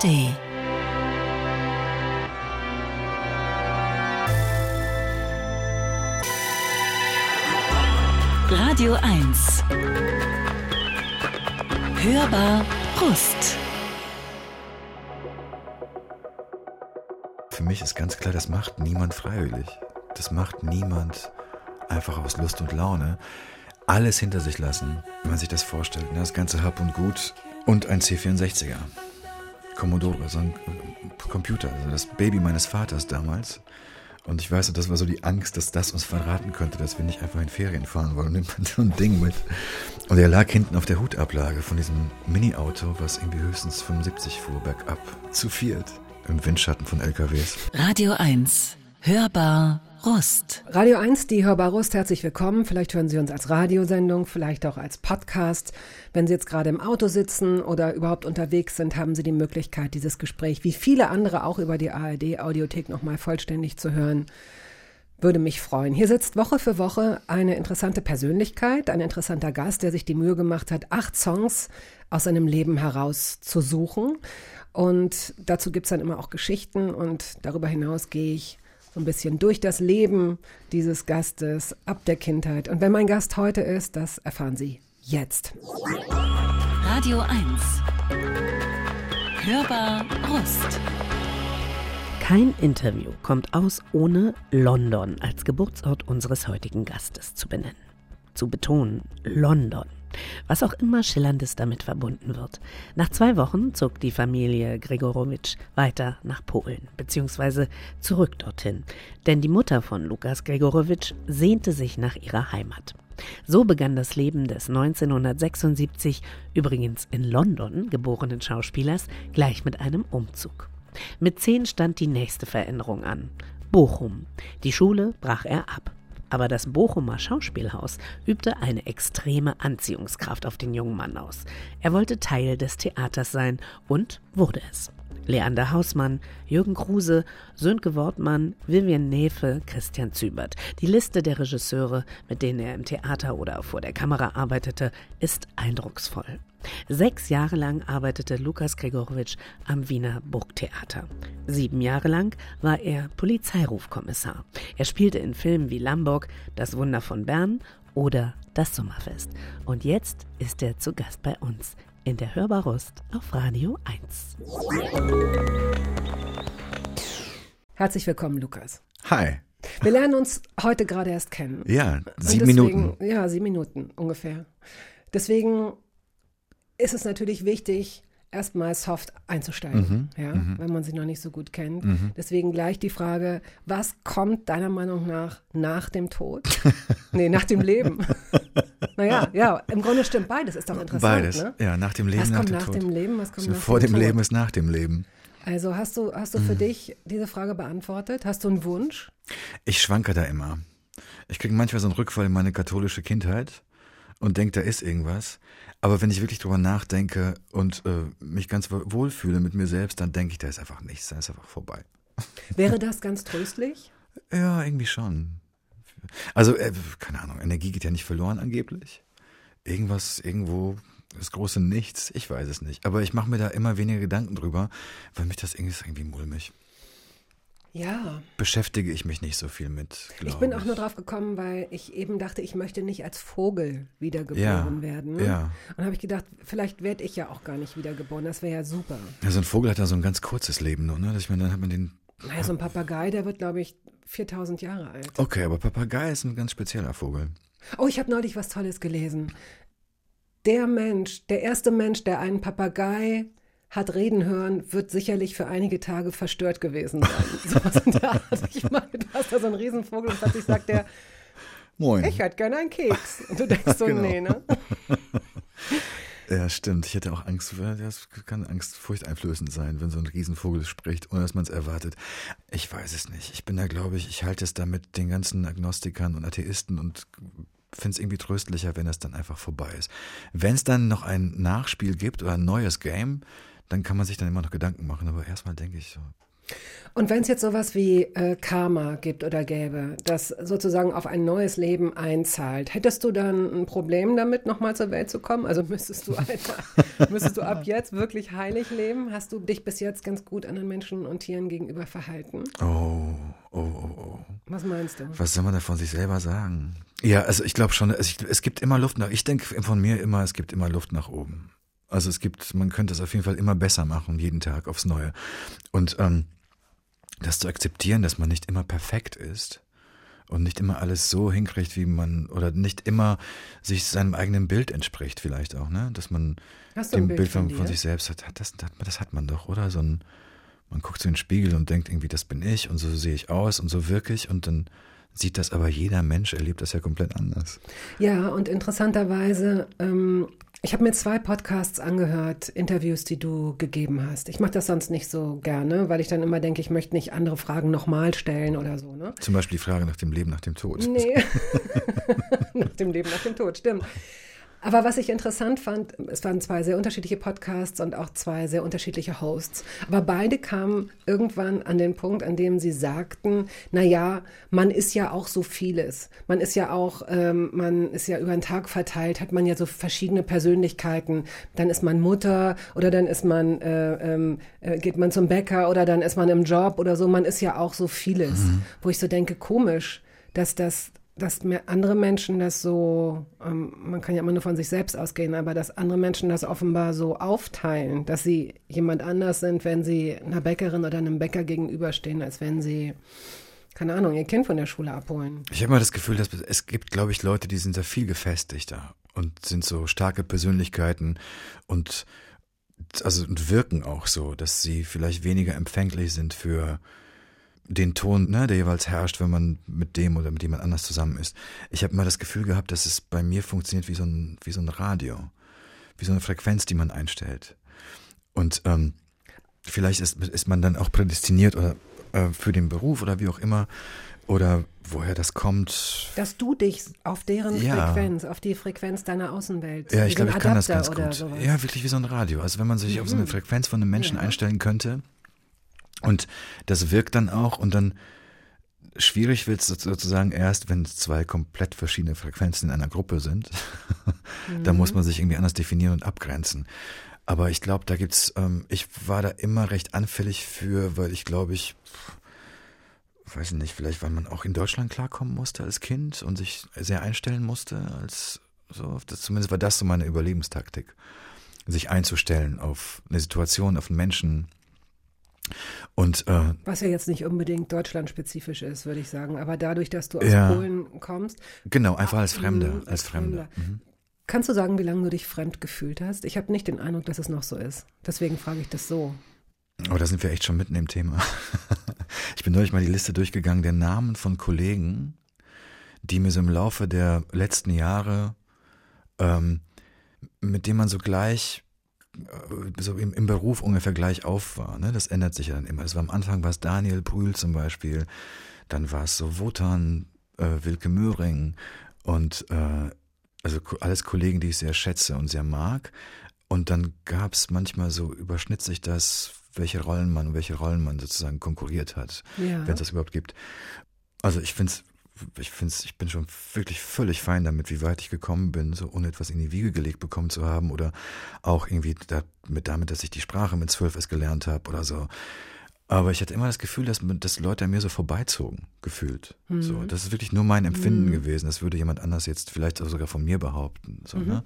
ARD. Radio 1. Hörbar Brust. Für mich ist ganz klar, das macht niemand freiwillig. Das macht niemand einfach aus Lust und Laune. Alles hinter sich lassen, wenn man sich das vorstellt. Ne? Das ganze Hab und Gut und ein C64er. Commodore, so ein Computer, also das Baby meines Vaters damals. Und ich weiß, das war so die Angst, dass das uns verraten könnte, dass wir nicht einfach in Ferien fahren wollen. Und nimmt man so ein Ding mit. Und er lag hinten auf der Hutablage von diesem Mini-Auto, was irgendwie höchstens 75 fuhr bergab. Zu viert. Im Windschatten von LKWs. Radio 1. Hörbar Rust. Radio 1, die Hörbar Rust, herzlich willkommen. Vielleicht hören Sie uns als Radiosendung, vielleicht auch als Podcast. Wenn Sie jetzt gerade im Auto sitzen oder überhaupt unterwegs sind, haben Sie die Möglichkeit, dieses Gespräch wie viele andere auch über die ARD-Audiothek nochmal vollständig zu hören. Würde mich freuen. Hier sitzt Woche für Woche eine interessante Persönlichkeit, ein interessanter Gast, der sich die Mühe gemacht hat, acht Songs aus seinem Leben herauszusuchen. Und dazu gibt es dann immer auch Geschichten und darüber hinaus gehe ich so ein bisschen durch das Leben dieses Gastes ab der Kindheit. Und wenn mein Gast heute ist, das erfahren Sie jetzt. Radio 1. Hörbar Rust. Kein Interview kommt aus, ohne London als Geburtsort unseres heutigen Gastes zu benennen. Zu betonen, London was auch immer Schillerndes damit verbunden wird. Nach zwei Wochen zog die Familie Gregorowitsch weiter nach Polen, beziehungsweise zurück dorthin, denn die Mutter von Lukas Gregorowitsch sehnte sich nach ihrer Heimat. So begann das Leben des 1976 übrigens in London geborenen Schauspielers gleich mit einem Umzug. Mit zehn stand die nächste Veränderung an. Bochum. Die Schule brach er ab. Aber das Bochumer Schauspielhaus übte eine extreme Anziehungskraft auf den jungen Mann aus. Er wollte Teil des Theaters sein und wurde es. Leander Hausmann, Jürgen Kruse, Sönke Wortmann, Vivian Nefe, Christian Zübert. Die Liste der Regisseure, mit denen er im Theater oder vor der Kamera arbeitete, ist eindrucksvoll. Sechs Jahre lang arbeitete Lukas Gregorowitsch am Wiener Burgtheater. Sieben Jahre lang war er Polizeirufkommissar. Er spielte in Filmen wie Lamborg, Das Wunder von Bern oder Das Sommerfest. Und jetzt ist er zu Gast bei uns in der Hörbarust auf Radio 1. Herzlich willkommen, Lukas. Hi. Wir lernen uns heute gerade erst kennen. Ja, sieben deswegen, Minuten. Ja, sieben Minuten ungefähr. Deswegen ist es natürlich wichtig, erstmal soft einzusteigen, Mhm, ja, mhm. wenn man sie noch nicht so gut kennt. Mhm. Deswegen gleich die Frage, was kommt deiner Meinung nach nach dem Tod? nee, nach dem Leben. naja, ja, im Grunde stimmt beides, ist doch interessant. Beides. Ne? Ja, nach dem Leben, Was nach kommt nach Tod. dem Leben, was kommt So nach vor dem dem Tod? Leben ist nach dem Leben. Also hast du, hast du für dich diese Frage beantwortet? Hast du einen Wunsch? Ich schwanke da immer. Ich kriege manchmal so einen Rückfall in meine katholische Kindheit und denke, da ist irgendwas. Aber wenn ich wirklich drüber nachdenke und äh, mich ganz wo- wohlfühle mit mir selbst, dann denke ich, da ist einfach nichts, da ist einfach vorbei. Wäre das ganz tröstlich? Ja, irgendwie schon. Also, äh, keine Ahnung, Energie geht ja nicht verloren angeblich. Irgendwas, irgendwo, das große Nichts, ich weiß es nicht. Aber ich mache mir da immer weniger Gedanken drüber, weil mich das irgendwie ist irgendwie mulmig. Ja. Beschäftige ich mich nicht so viel mit. Ich bin auch nur drauf gekommen, weil ich eben dachte, ich möchte nicht als Vogel wiedergeboren Ja, werden. ja. Und habe ich gedacht, vielleicht werde ich ja auch gar nicht wiedergeboren. Das wäre ja super. Ja, so ein Vogel hat ja so ein ganz kurzes Leben nur, ne? Ich meine, dann hat man den. Naja, so ein Papagei, der wird, glaube ich, 4000 Jahre alt. Okay, aber Papagei ist ein ganz spezieller Vogel. Oh, ich habe neulich was Tolles gelesen. Der Mensch, der erste Mensch, der einen Papagei hat reden hören, wird sicherlich für einige Tage verstört gewesen sein. In der Art. Ich meine, du hast da so einen Riesenvogel und plötzlich sagt der, Moin. ich hätte gerne einen Keks. Und du denkst so, Genau. nee, ne? Ja, stimmt. Ich hätte auch Angst, das kann Angst furchteinflößend sein, wenn so ein Riesenvogel spricht, ohne dass man es erwartet. Ich weiß es nicht. Ich bin da, glaube ich, ich halte es da mit den ganzen Agnostikern und Atheisten und finde es irgendwie tröstlicher, wenn es dann einfach vorbei ist. Wenn es dann noch ein Nachspiel gibt oder ein neues Game, dann kann man sich dann immer noch Gedanken machen. Aber erstmal denke ich so, Und wenn es jetzt sowas wie äh, Karma gibt oder gäbe, das sozusagen auf ein neues Leben einzahlt, hättest du dann ein Problem damit, nochmal zur Welt zu kommen? Also müsstest du, Alter, müsstest du ab jetzt wirklich heilig leben? Hast du dich bis jetzt ganz gut anderen Menschen und Tieren gegenüber verhalten? Oh, oh, oh, oh. Was meinst du? Was soll man da von sich selber sagen? Ja, also ich glaube schon, es, es gibt immer Luft nach, ich denke von mir immer, es gibt immer Luft nach oben. Also es gibt, man könnte es auf jeden Fall immer besser machen, jeden Tag aufs Neue. Und ähm, das zu akzeptieren, dass man nicht immer perfekt ist und nicht immer alles so hinkriegt, wie man, oder nicht immer sich seinem eigenen Bild entspricht, vielleicht auch, ne? Dass man dem Bild, Bild von, von, sich selbst hat, das, das, das hat man doch, oder? So ein, man guckt so in den Spiegel und denkt irgendwie, das bin ich und so sehe ich aus und so wirklich und dann sieht das aber jeder Mensch, erlebt das ja komplett anders. Ja, und interessanterweise ähm, ich habe mir zwei Podcasts angehört, Interviews, die du gegeben hast. Ich mache das sonst nicht so gerne, weil ich dann immer denke, ich möchte nicht andere Fragen nochmal stellen oder so. Ne? Zum Beispiel die Frage nach dem Leben nach dem Tod. Nee, nach dem Leben nach dem Tod, stimmt. Aber was ich interessant fand, es waren zwei sehr unterschiedliche Podcasts und auch zwei sehr unterschiedliche Hosts. Aber beide kamen irgendwann an den Punkt, an dem sie sagten, na ja, man ist ja auch so vieles. Man ist ja auch, ähm, man ist ja über den Tag verteilt, hat man ja so verschiedene Persönlichkeiten. Dann ist man Mutter oder dann ist man, äh, ähm, äh, geht man zum Bäcker oder dann ist man im Job oder so. Man ist ja auch so vieles. Mhm. Wo ich so denke, komisch, dass das dass andere Menschen das so, ähm, man kann ja immer nur von sich selbst ausgehen, aber dass andere Menschen das offenbar so aufteilen, dass sie jemand anders sind, wenn sie einer Bäckerin oder einem Bäcker gegenüberstehen, als wenn sie, keine Ahnung, ihr Kind von der Schule abholen. Ich habe mal das Gefühl, dass es gibt, glaube ich, Leute, die sind da viel gefestigter und sind so starke Persönlichkeiten und also und wirken auch so, dass sie vielleicht weniger empfänglich sind für den Ton, ne, der jeweils herrscht, wenn man mit dem oder mit jemand anders zusammen ist. Ich habe immer das Gefühl gehabt, dass es bei mir funktioniert wie so ein, wie so ein Radio, wie so eine Frequenz, die man einstellt. Und ähm, vielleicht ist, ist man dann auch prädestiniert oder äh, für den Beruf oder wie auch immer oder woher das kommt. Dass du dich auf deren ja. Frequenz, auf die Frequenz deiner Außenwelt. Ja, ich glaube, ich kann das ganz gut. Sowas. Ja, wirklich wie so ein Radio. Also wenn man sich mhm. auf so eine mhm. Frequenz von einem Menschen ja. einstellen könnte, und das wirkt dann auch und dann schwierig wird es sozusagen erst, wenn zwei komplett verschiedene Frequenzen in einer Gruppe sind. mhm. da muss man sich irgendwie anders definieren und abgrenzen. Aber ich glaube, da gibt's, ähm, ich war da immer recht anfällig für, weil ich glaube, ich, weiß nicht, vielleicht, weil man auch in Deutschland klarkommen musste als Kind und sich sehr einstellen musste, als so, das, zumindest war das so meine Überlebenstaktik, sich einzustellen auf eine Situation, auf einen Menschen, und, äh, Was ja jetzt nicht unbedingt deutschlandspezifisch ist, würde ich sagen. Aber dadurch, dass du aus ja, Polen kommst. Genau, einfach als Fremder. Als Fremder. Mhm. Kannst du sagen, wie lange du dich fremd gefühlt hast? Ich habe nicht den Eindruck, dass es noch so ist. Deswegen frage ich das so. Oh, da sind wir echt schon mitten im Thema. ich bin neulich mal die Liste durchgegangen der Namen von Kollegen, die mir so im Laufe der letzten Jahre, ähm, mit denen man so gleich so im, im Beruf ungefähr gleich auf war. Ne? Das ändert sich ja dann immer. War am Anfang war es Daniel Brühl zum Beispiel, dann war es so Wotan, äh, Wilke Möhring und äh, also alles Kollegen, die ich sehr schätze und sehr mag. Und dann gab es manchmal so, überschnitt sich das, welche Rollen man, welche Rollen man sozusagen konkurriert hat, ja. wenn es das überhaupt gibt. Also ich finde es ich finde ich bin schon wirklich völlig fein damit, wie weit ich gekommen bin, so ohne etwas in die Wiege gelegt bekommen zu haben oder auch irgendwie damit, damit dass ich die Sprache mit zwölf erst gelernt habe oder so. Aber ich hatte immer das Gefühl, dass, dass Leute an mir so vorbeizogen, gefühlt. Mhm. So, das ist wirklich nur mein Empfinden mhm. gewesen. Das würde jemand anders jetzt vielleicht sogar von mir behaupten. So, mhm. ne?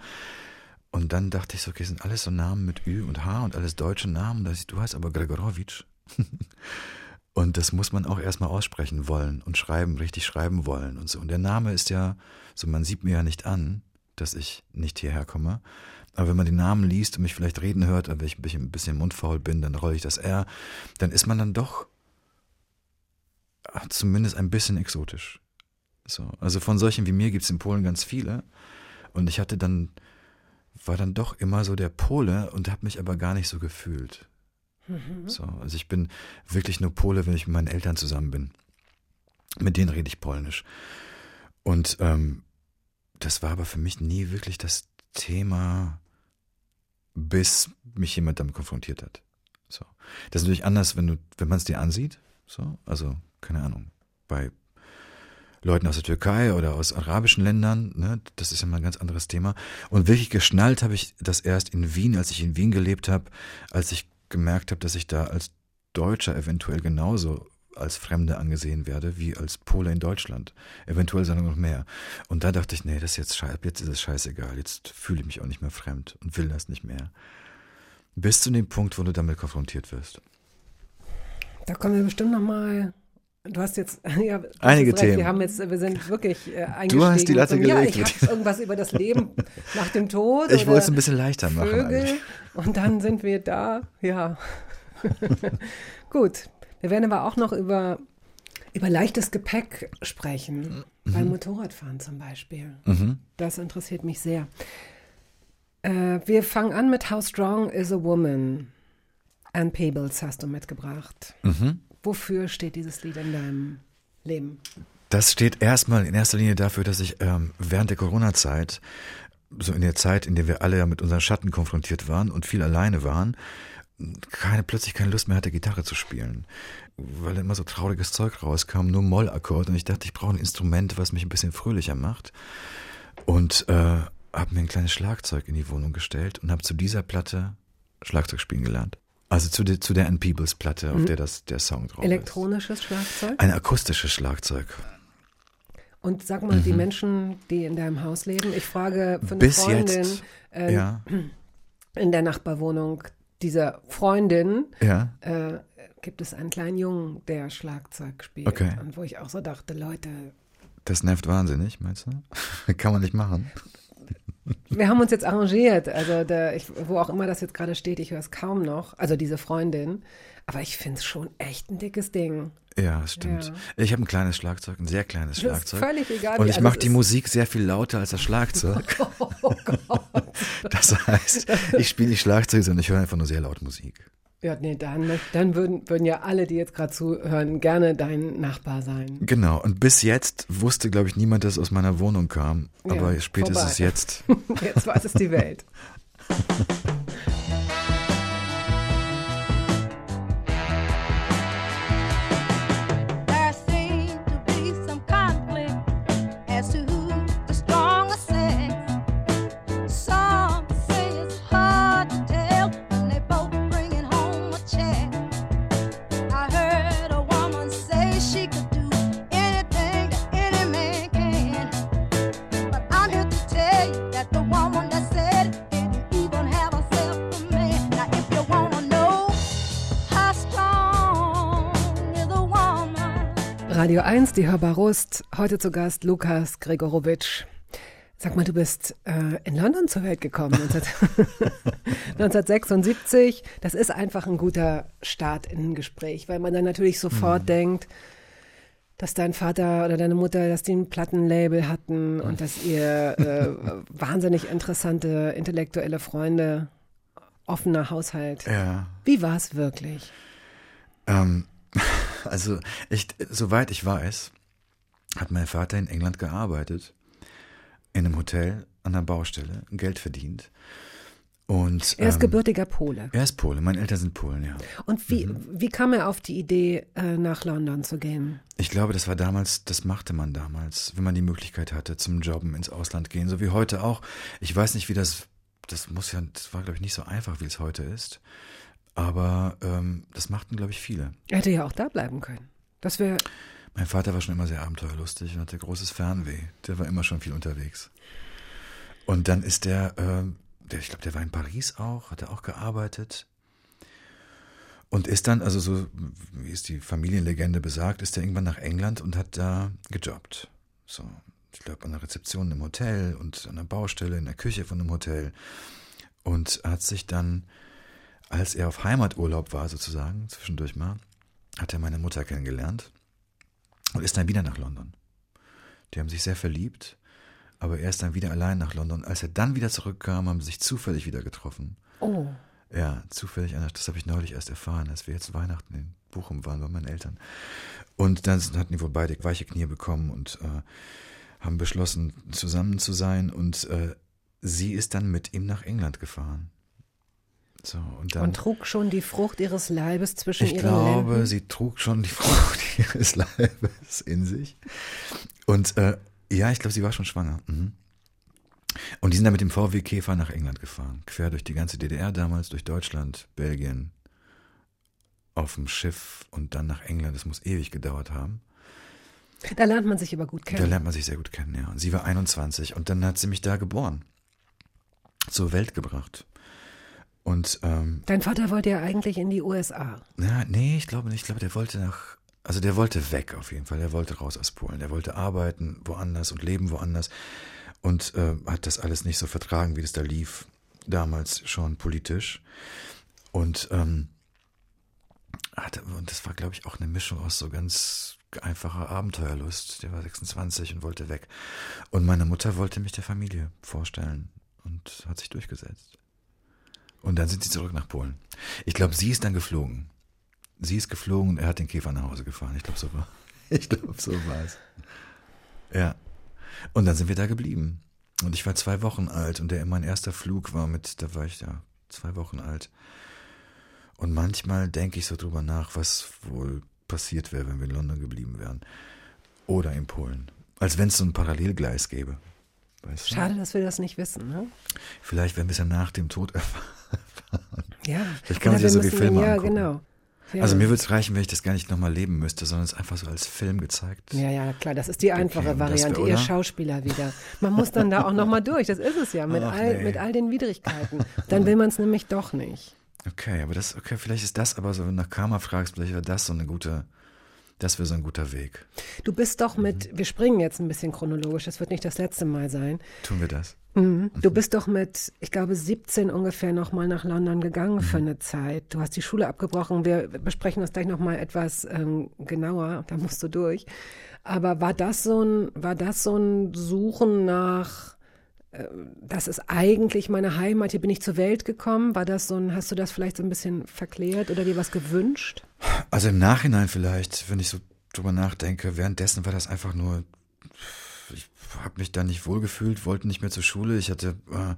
Und dann dachte ich so, okay, sind alles so Namen mit Ü und H und alles deutsche Namen. Du heißt aber Gregorowitsch. Und das muss man auch erstmal aussprechen wollen und schreiben, richtig schreiben wollen und so. Und der Name ist ja, so man sieht mir ja nicht an, dass ich nicht hierher komme. Aber wenn man den Namen liest und mich vielleicht reden hört, wenn ich ein bisschen mundfaul bin, dann rolle ich das R, dann ist man dann doch zumindest ein bisschen exotisch. So. Also von solchen wie mir gibt es in Polen ganz viele. Und ich hatte dann, war dann doch immer so der Pole und habe mich aber gar nicht so gefühlt. Mhm. So, also ich bin wirklich nur Pole, wenn ich mit meinen Eltern zusammen bin. Mit denen rede ich Polnisch. Und ähm, das war aber für mich nie wirklich das Thema, bis mich jemand damit konfrontiert hat. So. Das ist natürlich anders, wenn du, wenn man es dir ansieht. So, also, keine Ahnung, bei Leuten aus der Türkei oder aus arabischen Ländern, ne, das ist ja mal ein ganz anderes Thema. Und wirklich geschnallt habe ich das erst in Wien, als ich in Wien gelebt habe, als ich gemerkt habe, dass ich da als Deutscher eventuell genauso als Fremde angesehen werde, wie als Pole in Deutschland. Eventuell sogar noch mehr. Und da dachte ich, nee, das ist jetzt scheiße, jetzt ist es scheißegal, jetzt fühle ich mich auch nicht mehr fremd und will das nicht mehr. Bis zu dem Punkt, wo du damit konfrontiert wirst. Da kommen wir bestimmt nochmal. Du hast jetzt ja, einige Themen. Wir haben jetzt, wir sind wirklich äh, eingestiegen. Du hast die Latte und, ja, gelegt. ich habe irgendwas über das Leben nach dem Tod. Ich wollte es ein bisschen leichter machen. Vögel. Eigentlich. Und dann sind wir da. Ja. Gut. Wir werden aber auch noch über, über leichtes Gepäck sprechen. Mhm. Beim Motorradfahren zum Beispiel. Mhm. Das interessiert mich sehr. Äh, wir fangen an mit How Strong is a Woman. Anne Peebles hast du mitgebracht. Mhm. Wofür steht dieses Lied in deinem Leben? Das steht erstmal in erster Linie dafür, dass ich ähm, während der Corona-Zeit, so in der Zeit, in der wir alle ja mit unseren Schatten konfrontiert waren und viel alleine waren, keine, plötzlich keine Lust mehr hatte, Gitarre zu spielen. Weil immer so trauriges Zeug rauskam, nur Mollakkord. Und ich dachte, ich brauche ein Instrument, was mich ein bisschen fröhlicher macht. Und äh, habe mir ein kleines Schlagzeug in die Wohnung gestellt und habe zu dieser Platte Schlagzeug spielen gelernt. Also zu, der, zu der Ann Peebles Platte, auf der das der Song drauf Elektronisches Schlagzeug? ist. Ein akustisches Schlagzeug. Und sag mal, die Menschen, die in deinem Haus leben, ich frage für eine Mhm. Bis Freundin jetzt, äh, Ja, in der Nachbarwohnung dieser Freundin, ja. äh, gibt es einen kleinen Jungen, der Schlagzeug spielt. Okay. Und wo ich auch so dachte, Leute, Das nervt wahnsinnig, meinst du? Kann man nicht machen. Wir haben uns jetzt arrangiert. Also der, ich, wo auch immer das jetzt gerade steht, ich höre es kaum noch. Also diese Freundin. Aber ich finde es schon echt ein dickes Ding. Ja, das stimmt. Ja. Ich habe ein kleines Schlagzeug, ein sehr kleines ist Schlagzeug. völlig egal, Und ich also mache es die ist- Musik sehr viel lauter als das Schlagzeug. Oh Gott. Das heißt, ich spiele nicht Schlagzeug, sondern ich höre einfach nur sehr laut Musik. Ja, nee, dann, dann würden, würden ja alle, die jetzt gerade zuhören, gerne dein Nachbar sein. Genau. Und bis jetzt wusste, glaube ich, niemand, dass es aus meiner Wohnung kam. Ja, Aber spätestens vorbei. jetzt. Jetzt weiß es die Welt. Radio 1, die Hörbar Rust. Heute zu Gast Lukas Gregorowitsch. Sag mal, du bist äh, in London zur Welt gekommen. 19 1976. Das ist einfach ein guter Start in ein Gespräch, weil man dann natürlich sofort denkt, dass dein Vater oder deine Mutter, dass die ein Plattenlabel hatten und dass ihr äh, wahnsinnig interessante intellektuelle Freunde, offener Haushalt. Ja. Wie war es wirklich? Ähm, also, ich, soweit ich weiß, hat mein Vater in England gearbeitet. In einem Hotel an der Baustelle, Geld verdient. Und, Er ist ähm, gebürtiger Pole. Er ist Pole, meine Eltern sind Polen, ja. Und wie, Mhm. wie kam er auf die Idee, äh, nach London zu gehen? Ich glaube, das war damals, das machte man damals, wenn man die Möglichkeit hatte, zum Jobben ins Ausland gehen, so wie heute auch. Ich weiß nicht, wie das, das muss ja, das war, glaube ich, nicht so einfach, wie es heute ist. Aber ähm, das machten, glaube ich, viele. Er hätte ja auch da bleiben können. Das wäre, Mein Vater war schon immer sehr abenteuerlustig und hatte großes Fernweh. Der war immer schon viel unterwegs. Und dann ist der, ähm, der ich glaube, der war in Paris auch, hat er auch gearbeitet. Und ist dann, also so, wie es die Familienlegende besagt, ist er irgendwann nach England und hat da gejobbt. So, ich glaube, an der Rezeption im Hotel und an der Baustelle, in der Küche von einem Hotel. Und hat sich dann, als er auf Heimaturlaub war, sozusagen, zwischendurch mal, hat er meine Mutter kennengelernt und ist dann wieder nach London. Die haben sich sehr verliebt, aber er ist dann wieder allein nach London. Als er dann wieder zurückkam, haben sie sich zufällig wieder getroffen. oh, Ja, zufällig, das habe ich neulich erst erfahren, als wir jetzt Weihnachten in Bochum waren bei meinen Eltern. Und dann hatten die wohl beide weiche Knie bekommen und äh, haben beschlossen, zusammen zu sein. Und äh, sie ist dann mit ihm nach England gefahren. So, und dann, Und trug schon die Frucht ihres Leibes zwischen ich ihren glaube, Lenden. sie trug schon die Frucht ihres Leibes in sich. Und äh, ja, ich glaube, sie war schon schwanger. Mhm. Und die sind dann mit dem VW Käfer nach England gefahren. Quer durch die ganze DDR damals, durch Deutschland, Belgien, auf dem Schiff und dann nach England. Das muss ewig gedauert haben. Da lernt man sich aber gut Da kennen. lernt man sich sehr gut kennen, ja. Und sie war 21 und dann hat sie mich da geboren. Zur Welt gebracht. Und ähm, Dein Vater wollte ja eigentlich in die USA. Na, nee, ich glaube nicht. Ich glaube, der wollte nach, also der wollte weg auf jeden Fall. Der wollte raus aus Polen. Der wollte arbeiten woanders und leben woanders und äh, hat das alles nicht so vertragen, wie das da lief, damals schon politisch. Und ähm, hatte, und das war, glaube ich, auch eine Mischung aus so ganz einfacher Abenteuerlust. Der war 26 und wollte weg. Und meine Mutter wollte mich der Familie vorstellen und hat sich durchgesetzt. Und dann sind sie zurück nach Polen. Ich glaube, sie ist dann geflogen. Sie ist geflogen und er hat den Käfer nach Hause gefahren. Ich glaube, so war. Ich glaube, so war es. Ja. Und dann sind wir da geblieben. Und ich war zwei Wochen alt und der mein erster Flug war mit, da war ich ja zwei Wochen alt. Und manchmal denke ich so drüber nach, was wohl passiert wäre, wenn wir in London geblieben wären. Oder in Polen. Als wenn es so ein Parallelgleis gäbe. Weißt du? Schade, dass wir das nicht wissen. Ne? Vielleicht werden wir es ja nach dem Tod erfahren. Ja. Vielleicht kann man sich ja so wie Filme Ja, angucken. genau. Ja. Also mir würde es reichen, wenn ich das gar nicht nochmal leben müsste, sondern es einfach so als Film gezeigt. Ja, ja, klar, das ist die einfache das Variante, wär- ihr? Schauspieler wieder. Man muss dann da auch nochmal durch, das ist es ja, mit, Ach, all, nee. mit all den Widrigkeiten. Dann will man es nämlich doch nicht. Okay, aber das, okay, vielleicht ist das aber so, wenn du nach Karma fragst, vielleicht wäre das so eine gute, das wäre so ein guter Weg. Du bist doch mit, wir springen jetzt ein bisschen chronologisch, das wird nicht das letzte Mal sein. Tun wir das? Mhm. Du bist doch mit, ich glaube, 17 ungefähr nochmal nach London gegangen für Mhm. eine Zeit. Du hast die Schule abgebrochen. Wir besprechen das gleich nochmal etwas ähm, genauer. Da musst du durch. Aber war das so ein, war das so ein Suchen nach, das ist eigentlich meine Heimat, hier bin ich zur Welt gekommen? War das so ein, hast du das vielleicht so ein bisschen verklärt oder dir was gewünscht? Also im Nachhinein vielleicht, wenn ich so drüber nachdenke, währenddessen war das einfach nur, ich habe mich da nicht wohlgefühlt, wollte nicht mehr zur Schule. Ich hatte äh,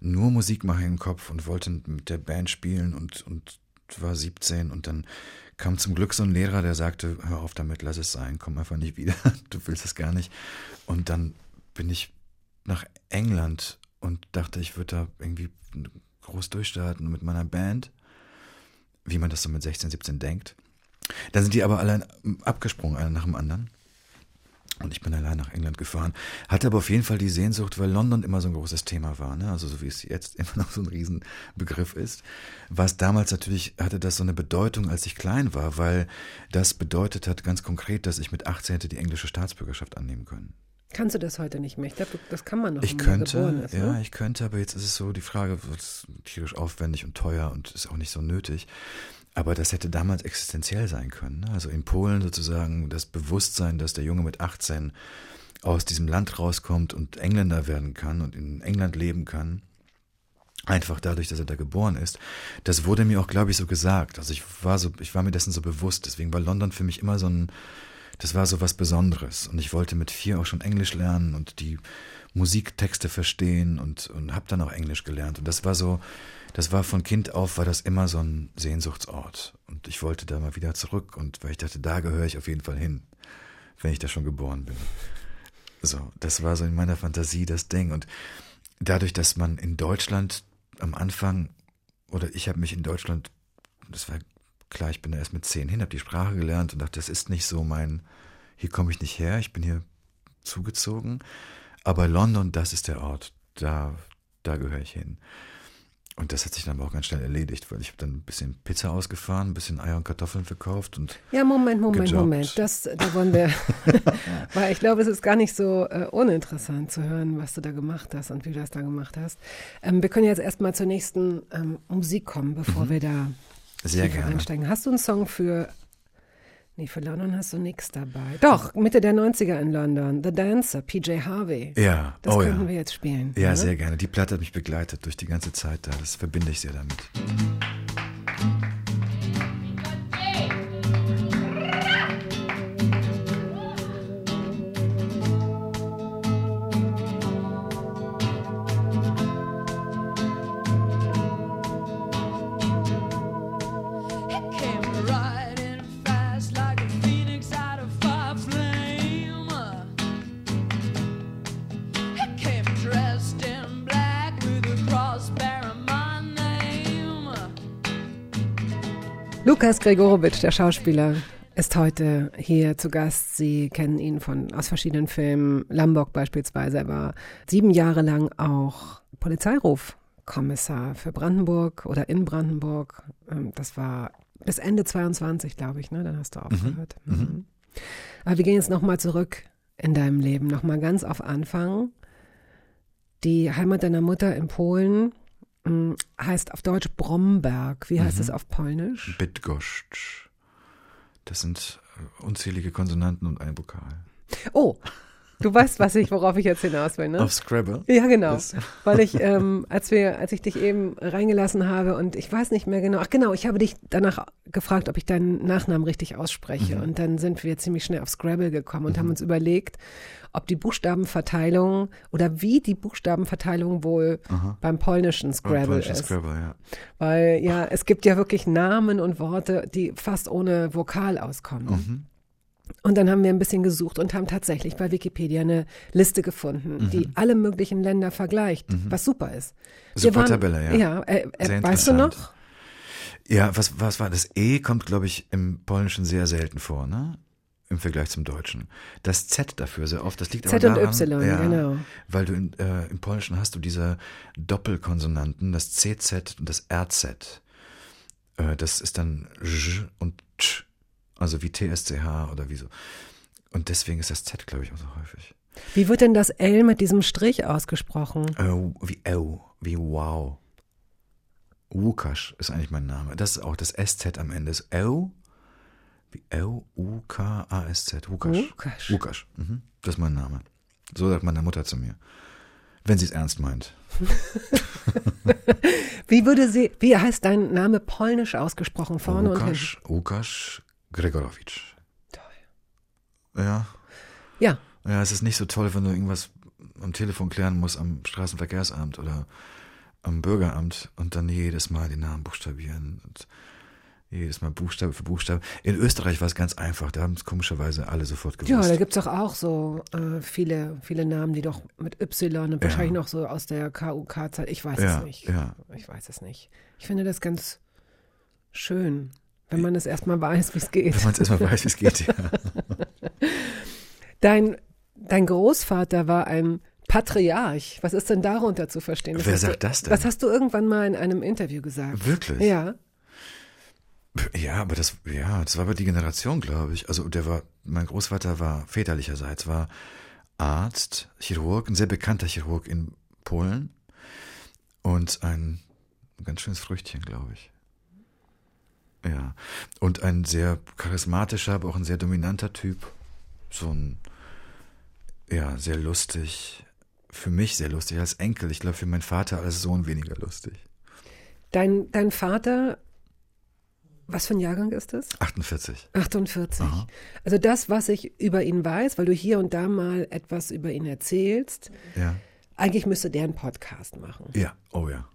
nur Musik machen im Kopf und wollte mit der Band spielen und, und war 17 und dann kam zum Glück so ein Lehrer, der sagte, hör auf damit, lass es sein, komm einfach nicht wieder, du willst es gar nicht. Und dann bin ich nach England und dachte, ich würde da irgendwie groß durchstarten mit meiner Band, wie man das so mit 16, 17 denkt. Dann sind die aber alle abgesprungen, einer nach dem anderen. Und ich bin allein nach England gefahren. Hatte aber auf jeden Fall die Sehnsucht, weil London immer so ein großes Thema war, ne? also so wie es jetzt immer noch so ein Riesenbegriff ist. War es damals natürlich, hatte das so eine Bedeutung, als ich klein war, weil das bedeutet hat ganz konkret, dass ich mit 18 hätte die englische Staatsbürgerschaft annehmen können. Kannst du das heute nicht mehr? Ich glaube, das kann man noch, Ich könnte, ist, ja, ne? ich könnte, aber jetzt ist es so, die Frage wird tierisch aufwendig und teuer und ist auch nicht so nötig. Aber das hätte damals existenziell sein können. Ne? Also in Polen sozusagen das Bewusstsein, dass der Junge mit 18 aus diesem Land rauskommt und Engländer werden kann und in England leben kann, einfach dadurch, dass er da geboren ist, das wurde mir auch, glaube ich, so gesagt. Also ich war so, ich war mir dessen so bewusst. Deswegen war London für mich immer so ein, das war so was Besonderes. Und ich wollte mit vier auch schon Englisch lernen und die Musiktexte verstehen und, und habe dann auch Englisch gelernt. Und das war so, das war von Kind auf, war das immer so ein Sehnsuchtsort. Und ich wollte da mal wieder zurück und weil ich dachte, da gehöre ich auf jeden Fall hin, wenn ich da schon geboren bin. So, das war so in meiner Fantasie das Ding. Und dadurch, dass man in Deutschland am Anfang, oder ich habe mich in Deutschland, das war klar, ich bin da erst mit zehn hin, habe die Sprache gelernt und dachte, das ist nicht so mein, hier komme ich nicht her, ich bin hier zugezogen. Aber London, das ist der Ort, da, da gehöre ich hin. Und das hat sich dann aber auch ganz schnell erledigt, weil ich habe dann ein bisschen Pizza ausgefahren, ein bisschen Eier und Kartoffeln verkauft und Ja, Moment, Moment, gejobbt. Moment. Das, da wollen wir, weil ich glaube, es ist gar nicht so äh, uninteressant zu hören, was du da gemacht hast und wie du das da gemacht hast. Ähm, wir können jetzt erstmal zur nächsten ähm, Musik kommen, bevor wir da Mhm. Sehr gerne. einsteigen. Hast du einen Song für, nee, für London hast du nichts dabei. Doch, Mitte der 90er in London, The Dancer, PJ Harvey. Ja, Das oh könnten ja. wir jetzt spielen. Ja, ne? sehr gerne. Die Platte hat mich begleitet durch die ganze Zeit da. Das verbinde ich sehr damit. Lukas Gregorowitsch, der Schauspieler, ist heute hier zu Gast. Sie kennen ihn von aus verschiedenen Filmen. Lombok beispielsweise. Er war sieben Jahre lang auch Polizeirufkommissar für Brandenburg oder in Brandenburg. Ähm, Das war bis Ende 22, glaube ich. Ne? Dann hast du aufgehört. Mhm. Aber wir gehen jetzt nochmal zurück in deinem Leben, nochmal ganz auf Anfang. Die Heimat deiner Mutter in Polen heißt auf Deutsch Bromberg. Wie heißt es auf Polnisch? Bydgoszcz. Das sind äh, unzählige Konsonanten und ein Vokal. Oh, du weißt, was ich, worauf ich jetzt hinaus will, ne? Auf Scrabble? Ja, genau. Das- Weil ich, ähm, als wir, als ich dich eben reingelassen habe und ich weiß nicht mehr genau, ach genau, ich habe dich danach gefragt, ob ich deinen Nachnamen richtig ausspreche. Mhm. Und dann sind wir ziemlich schnell auf Scrabble gekommen und haben uns überlegt, ob die Buchstabenverteilung oder wie die Buchstabenverteilung wohl beim polnischen Scrabble Polnische ist. Scrabble, ja. Weil ja, es gibt ja wirklich Namen und Worte, die fast ohne Vokal auskommen. Mhm. Und dann haben wir ein bisschen gesucht und haben tatsächlich bei Wikipedia eine Liste gefunden, Mhm. die alle möglichen Länder vergleicht, was super ist. Super Wir Tabelle, ja. Ja, äh, äh, weißt du noch? Ja, was, was war das? E kommt, glaube ich, im Polnischen sehr selten vor, ne? Im Vergleich zum Deutschen. Das Z dafür sehr oft. Das liegt Z aber und daran, Y, ja, genau. Weil du in, äh, im Polnischen hast du diese Doppelkonsonanten, das CZ und das RZ. Äh, das ist dann J und Ch. Also wie TSCH oder wie so. Und deswegen ist das Z, glaube ich, auch so häufig. Wie wird denn das L mit diesem Strich ausgesprochen? Äh, wie Au, wie Wow. Łukasz ist eigentlich mein Name. Das ist auch das SZ am Ende. Ist Au, wie Au, U-K-A-S-Z. Łukasz. Łukasz. Łukasz. Mhm. Das ist mein Name. So sagt meine Mutter zu mir. Wenn sie es ernst meint. Wie würde sie, wie heißt dein Name polnisch ausgesprochen, vorne und hinten? Łukasz Gregorowicz. Toll. Ja. Ja, Ja, es ist nicht so toll, wenn du irgendwas am Telefon klären musst am Straßenverkehrsamt oder am Bürgeramt und dann jedes Mal den Namen buchstabieren und jedes Mal Buchstabe für Buchstabe. In Österreich war es ganz einfach, da haben es komischerweise alle sofort gewusst. ja, da gibt's doch auch so äh, viele, viele Namen, die doch mit Y und wahrscheinlich noch so aus der KUK-Zeit. Ich weiß Ja, es nicht. ja. Ich weiß es nicht. Ich finde das ganz schön, wenn man es erstmal weiß, wie es geht. Wenn man es erstmal weiß, wie es geht, ja. Dein, dein Großvater war ein Patriarch. Was ist denn darunter zu verstehen? Wer hast sagt du, das denn? Das hast du irgendwann mal in einem Interview gesagt. Wirklich? Ja. Ja, aber das, ja, das war aber die Generation, glaube ich. Also der war, mein Großvater war väterlicherseits, war Arzt, Chirurg, ein sehr bekannter Chirurg in Polen und ein ganz schönes Früchtchen, glaube ich. Ja, und ein sehr charismatischer, aber auch ein sehr dominanter Typ. So ein, ja, sehr lustig. Für mich sehr lustig als Enkel. Ich glaube, für meinen Vater als Sohn weniger lustig. Dein, dein Vater, was für ein Jahrgang ist das? 48. 48. Also das, was ich über ihn weiß, weil du hier und da mal etwas über ihn erzählst, Ja. eigentlich müsste der einen Podcast machen. Ja, oh ja.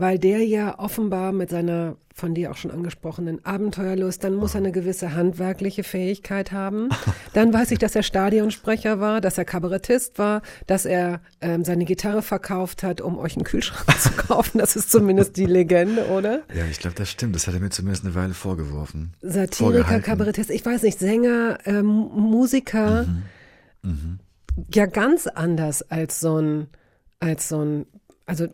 Weil der ja offenbar mit seiner von dir auch schon angesprochenen Abenteuerlust, dann muss er eine gewisse handwerkliche Fähigkeit haben. Dann weiß ich, dass er Stadionsprecher war, dass er Kabarettist war, dass er ähm, seine Gitarre verkauft hat, um euch einen Kühlschrank zu kaufen. Das ist zumindest die Legende, oder? Ja, ich glaube, das stimmt. Das hat er mir zumindest eine Weile vorgeworfen. Satiriker. Kabarettist, ich weiß nicht, Sänger, ähm, Musiker, ja ganz anders als so ein, als so ein, also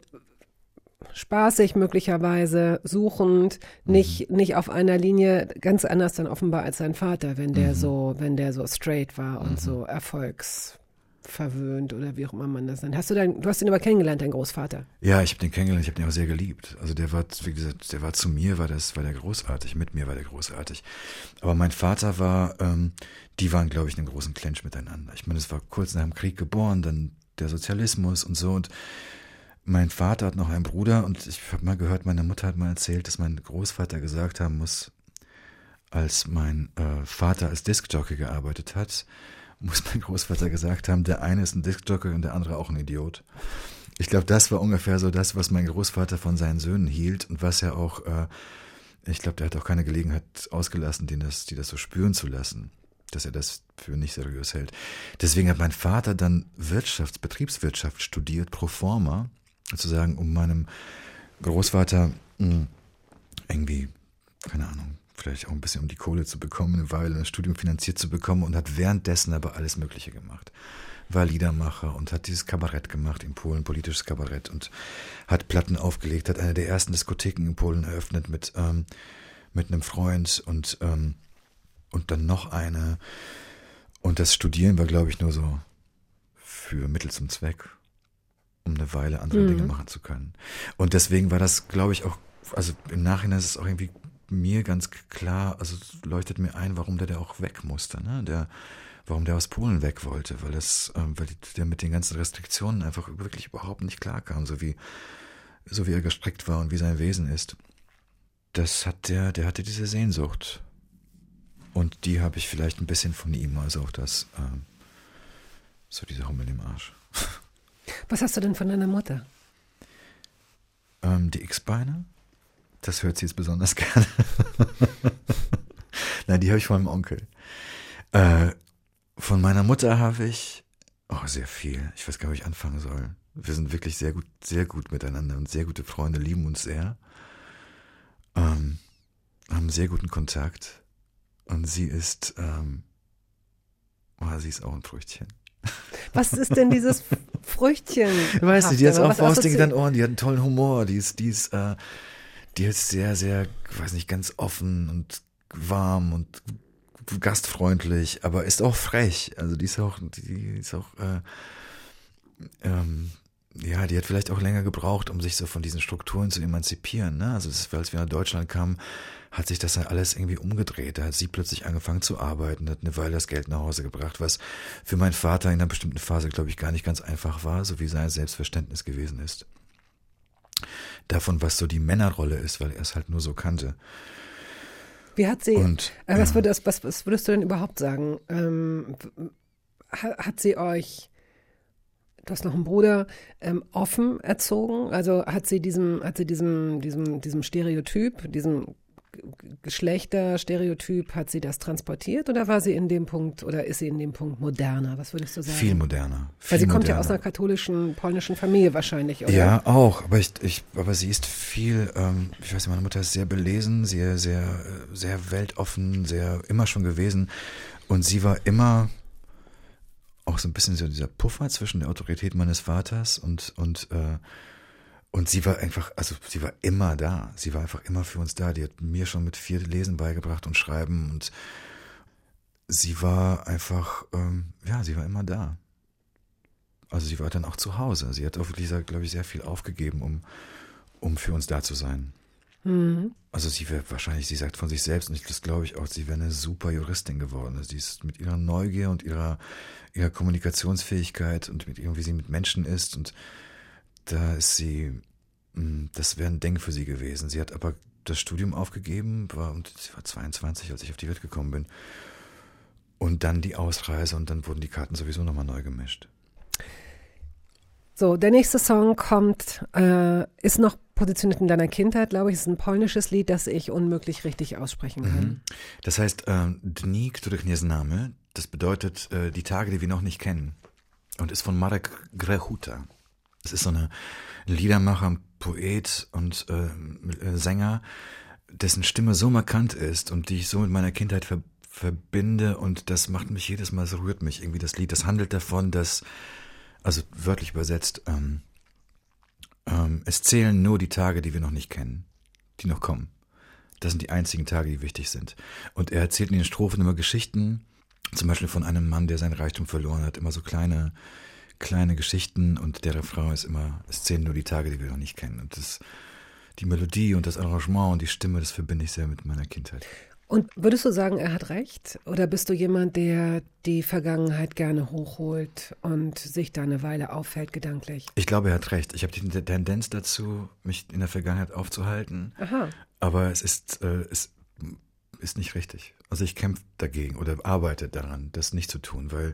spaßig möglicherweise, suchend, nicht, nicht auf einer Linie, ganz anders dann offenbar als sein Vater, wenn der so, wenn der so straight war und so erfolgsverwöhnt oder wie auch immer man das nennt. Hast du dein, du hast ihn aber kennengelernt, dein Großvater. Ja, ich habe den kennengelernt, ich habe den auch sehr geliebt. Also der war, wie gesagt, der war zu mir, war das, war der großartig, mit mir war der großartig. Aber mein Vater war, ähm, die waren, glaube ich, in einem großen Clinch miteinander. Ich meine, es war kurz nach dem Krieg geboren, dann der Sozialismus und so. Und mein Vater hat noch einen Bruder und ich habe mal gehört, meine Mutter hat mal erzählt, dass mein Großvater gesagt haben muss, als mein äh, Vater als Diskjockey gearbeitet hat, muss mein Großvater gesagt haben, der eine ist ein Diskjockey und der andere auch ein Idiot. Ich glaube, das war ungefähr so das, was mein Großvater von seinen Söhnen hielt und was er auch, äh, ich glaube, der hat auch keine Gelegenheit ausgelassen, denen das, die das so spüren zu lassen, dass er das für nicht seriös hält. Deswegen hat mein Vater dann Wirtschafts-, Betriebswirtschaft studiert, pro forma, sozusagen, um meinem Großvater mh, irgendwie, keine Ahnung, vielleicht auch ein bisschen um die Kohle zu bekommen, eine Weile das Studium finanziert zu bekommen und hat währenddessen aber alles Mögliche gemacht. War Liedermacher und hat dieses Kabarett gemacht in Polen, politisches Kabarett und hat Platten aufgelegt, hat eine der ersten Diskotheken in Polen eröffnet mit, ähm, mit einem Freund und, ähm, und dann noch eine. Und das Studieren war, glaube ich, nur so für Mittel zum Zweck, um eine Weile andere Mhm. Dinge machen zu können. Und deswegen war das, glaube ich, auch, also im Nachhinein ist es auch irgendwie mir ganz klar, also leuchtet mir ein, warum der da auch weg musste, ne? Der, warum der aus Polen weg wollte, weil es, ähm, weil der mit den ganzen Restriktionen einfach wirklich überhaupt nicht klarkam, so wie, so wie er gestrickt war und wie sein Wesen ist. Das hat der, der hatte diese Sehnsucht. Und die habe ich vielleicht ein bisschen von ihm, also auch das, ähm, so diese Hummel im Arsch. Was hast du denn von deiner Mutter? Ähm, die X-Beine, das hört sie jetzt besonders gerne. Nein, die habe ich von meinem Onkel. Äh, von meiner Mutter habe ich, oh, sehr viel. Ich weiß gar nicht, wo ich anfangen soll. Wir sind wirklich sehr gut, sehr gut miteinander und sehr gute Freunde, lieben uns sehr. Ähm, haben sehr guten Kontakt. Und sie ist, ähm, oh, sie ist auch ein Früchtchen. Was ist denn dieses Früchtchen? Weißt du, die hat auch assozi- dann Ohren, die hat einen tollen Humor, die ist, die ist, äh, die ist sehr, sehr, ich weiß nicht, ganz offen und warm und gastfreundlich, aber ist auch frech. Also die ist auch, die ist auch, äh, ähm, ja, die hat vielleicht auch länger gebraucht, um sich so von diesen Strukturen zu emanzipieren. Ne? Also als wir nach Deutschland kamen, hat sich das dann alles irgendwie umgedreht. Da hat sie plötzlich angefangen zu arbeiten, hat eine Weile das Geld nach Hause gebracht, was für meinen Vater in einer bestimmten Phase, glaube ich, gar nicht ganz einfach war, so wie sein Selbstverständnis gewesen ist. Davon, was so die Männerrolle ist, weil er es halt nur so kannte. Wie hat sie, Und, äh, was, würdest, was, was würdest du denn überhaupt sagen? Ähm, ha- hat sie euch, du hast noch einen Bruder, ähm, offen erzogen? Also hat sie diesem, hat sie diesem, diesem, diesem Stereotyp, diesem Geschlechterstereotyp, hat sie das transportiert oder war sie in dem Punkt oder ist sie in dem Punkt moderner? Was würdest du sagen? Viel moderner. Weil Viel sie kommt ja moderner. aus einer katholischen, polnischen Familie wahrscheinlich, oder? Ja, auch. Aber ich, ich, aber sie ist viel, ähm, ich weiß nicht, meine Mutter ist sehr belesen, sehr, sehr, äh, sehr weltoffen, sehr immer schon gewesen. Und sie war immer auch so ein bisschen so dieser Puffer zwischen der Autorität meines Vaters und, und, äh, und sie war einfach, also sie war immer da. Sie war einfach immer für uns da. Die hat mir schon mit vier Lesen beigebracht und Schreiben und sie war einfach, ähm, ja, sie war immer da. Also sie war dann auch zu Hause. Sie hat auch wirklich, glaube ich, sehr viel aufgegeben, um, um für uns da zu sein. Mhm. Also sie wäre wahrscheinlich, sie sagt von sich selbst, und ich, das glaube ich auch, sie wäre eine super Juristin geworden. Also sie ist mit ihrer Neugier und ihrer, ihrer Kommunikationsfähigkeit und mit ihrem, wie sie mit Menschen ist und da ist sie, mh, das wäre ein Ding für sie gewesen. Sie hat aber das Studium aufgegeben, war, und sie war 22, als ich auf die Welt gekommen bin. Und dann die Ausreise und dann wurden die Karten sowieso nochmal neu gemischt. So, der nächste Song kommt, äh, ist noch positioniert in deiner Kindheit, glaube ich. Es ist ein polnisches Lied, das ich unmöglich richtig aussprechen kann. Mhm. Das heißt, Dni, których nie znamy, das bedeutet äh, die Tage, die wir noch nicht kennen. Und ist von Marek Grechuta. Es ist so eine ein Liedermacher, Poet und äh, äh, Sänger, dessen Stimme so markant ist und die ich so mit meiner Kindheit ver verbinde und das macht mich jedes Mal, so rührt mich irgendwie das Lied. Das handelt davon, dass, also wörtlich übersetzt, ähm, ähm, es zählen nur die Tage, die wir noch nicht kennen, die noch kommen. Das sind die einzigen Tage, die wichtig sind. Und er erzählt in den Strophen immer Geschichten, zum Beispiel von einem Mann, der sein Reichtum verloren hat, immer so kleine, kleine Geschichten und der Refrain ist immer, es zählen nur die Tage, die wir noch nicht kennen. Und das, die Melodie und das Arrangement und die Stimme, das verbinde ich sehr mit meiner Kindheit. Und würdest du sagen, er hat recht? Oder bist du jemand, der die Vergangenheit gerne hochholt und sich da eine Weile aufhält gedanklich? Ich glaube, er hat recht. Ich habe die Tendenz dazu, mich in der Vergangenheit aufzuhalten. Aha. Aber es ist, äh, es ist nicht richtig. Also ich kämpfe dagegen oder arbeite daran, das nicht zu tun, weil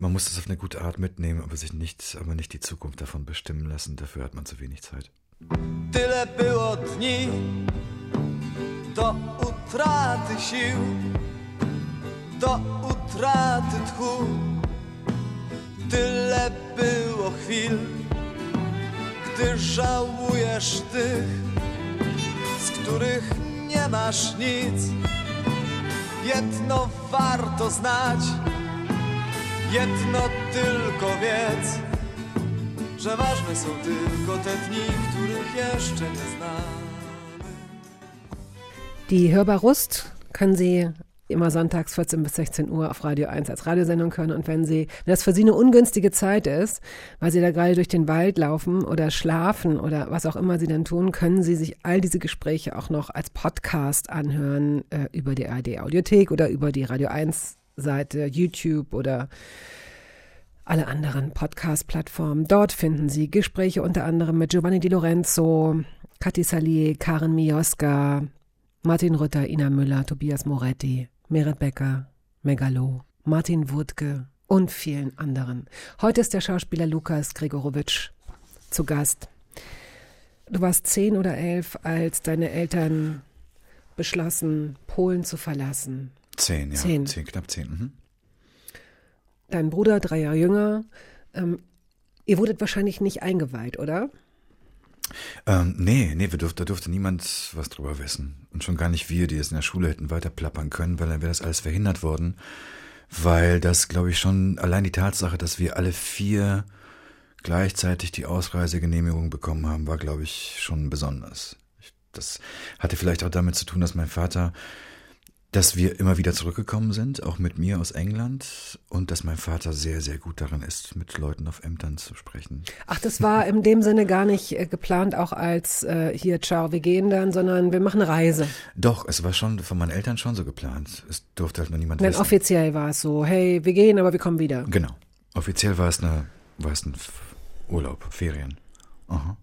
man muss das auf eine gute Art mitnehmen, aber sich nicht, aber nicht die Zukunft davon bestimmen lassen. Dafür hat man zu wenig Zeit. Tyle było dni do utraty sił, do utraty tchu. Tyle było chwil, gdy żałujesz tych, z których nie masz nic. Jedno warto znać, jedno tylko wiedz, że ważne są tylko te dni, których jeszcze nie znamy. Die Hörbar Rust können Sie immer sonntags 14 bis 16 Uhr auf Radio 1 als Radiosendung hören. Und wenn Sie, wenn das für Sie eine ungünstige Zeit ist, weil Sie da gerade durch den Wald laufen oder schlafen oder was auch immer Sie dann tun, können Sie sich all diese Gespräche auch noch als Podcast anhören äh, über die ARD Audiothek oder über die Radio 1 Seite, YouTube oder alle anderen Podcast-Plattformen. Dort finden Sie Gespräche unter anderem mit Giovanni Di Lorenzo, Kathi Salier, Karen Mioska, Martin Rütter, Ina Müller, Tobias Moretti, Meret Becker, Megalo, Martin Wutke und vielen anderen. Heute ist der Schauspieler Lukas Gregorowitsch zu Gast. Du warst zehn oder elf, als deine Eltern beschlossen, Polen zu verlassen. Zehn, ja. Zehn. Zehn, knapp zehn. Mhm. Dein Bruder, drei Jahre jünger. Ähm, ihr wurdet wahrscheinlich nicht eingeweiht, oder? Ähm, nee, nee, wir durf, da durfte niemand was drüber wissen. Und schon gar nicht wir, die es in der Schule hätten weiter plappern können, weil dann wäre das alles verhindert worden. Weil das, glaube ich, schon allein die Tatsache, dass wir alle vier gleichzeitig die Ausreisegenehmigung bekommen haben, war, glaube ich, schon besonders. Ich, das hatte vielleicht auch damit zu tun, dass mein Vater dass wir immer wieder zurückgekommen sind, auch mit mir aus England, und dass mein Vater sehr, sehr gut darin ist, mit Leuten auf Ämtern zu sprechen. Ach, das war in dem Sinne gar nicht äh, geplant, auch als äh, hier, ciao, wir gehen dann, sondern wir machen eine Reise. Doch, es war schon von meinen Eltern schon so geplant. Es durfte halt nur niemand Denn wissen. offiziell war es so, hey, wir gehen, aber wir kommen wieder. Genau. Offiziell war es, eine, war es ein Urlaub, Ferien. Aha.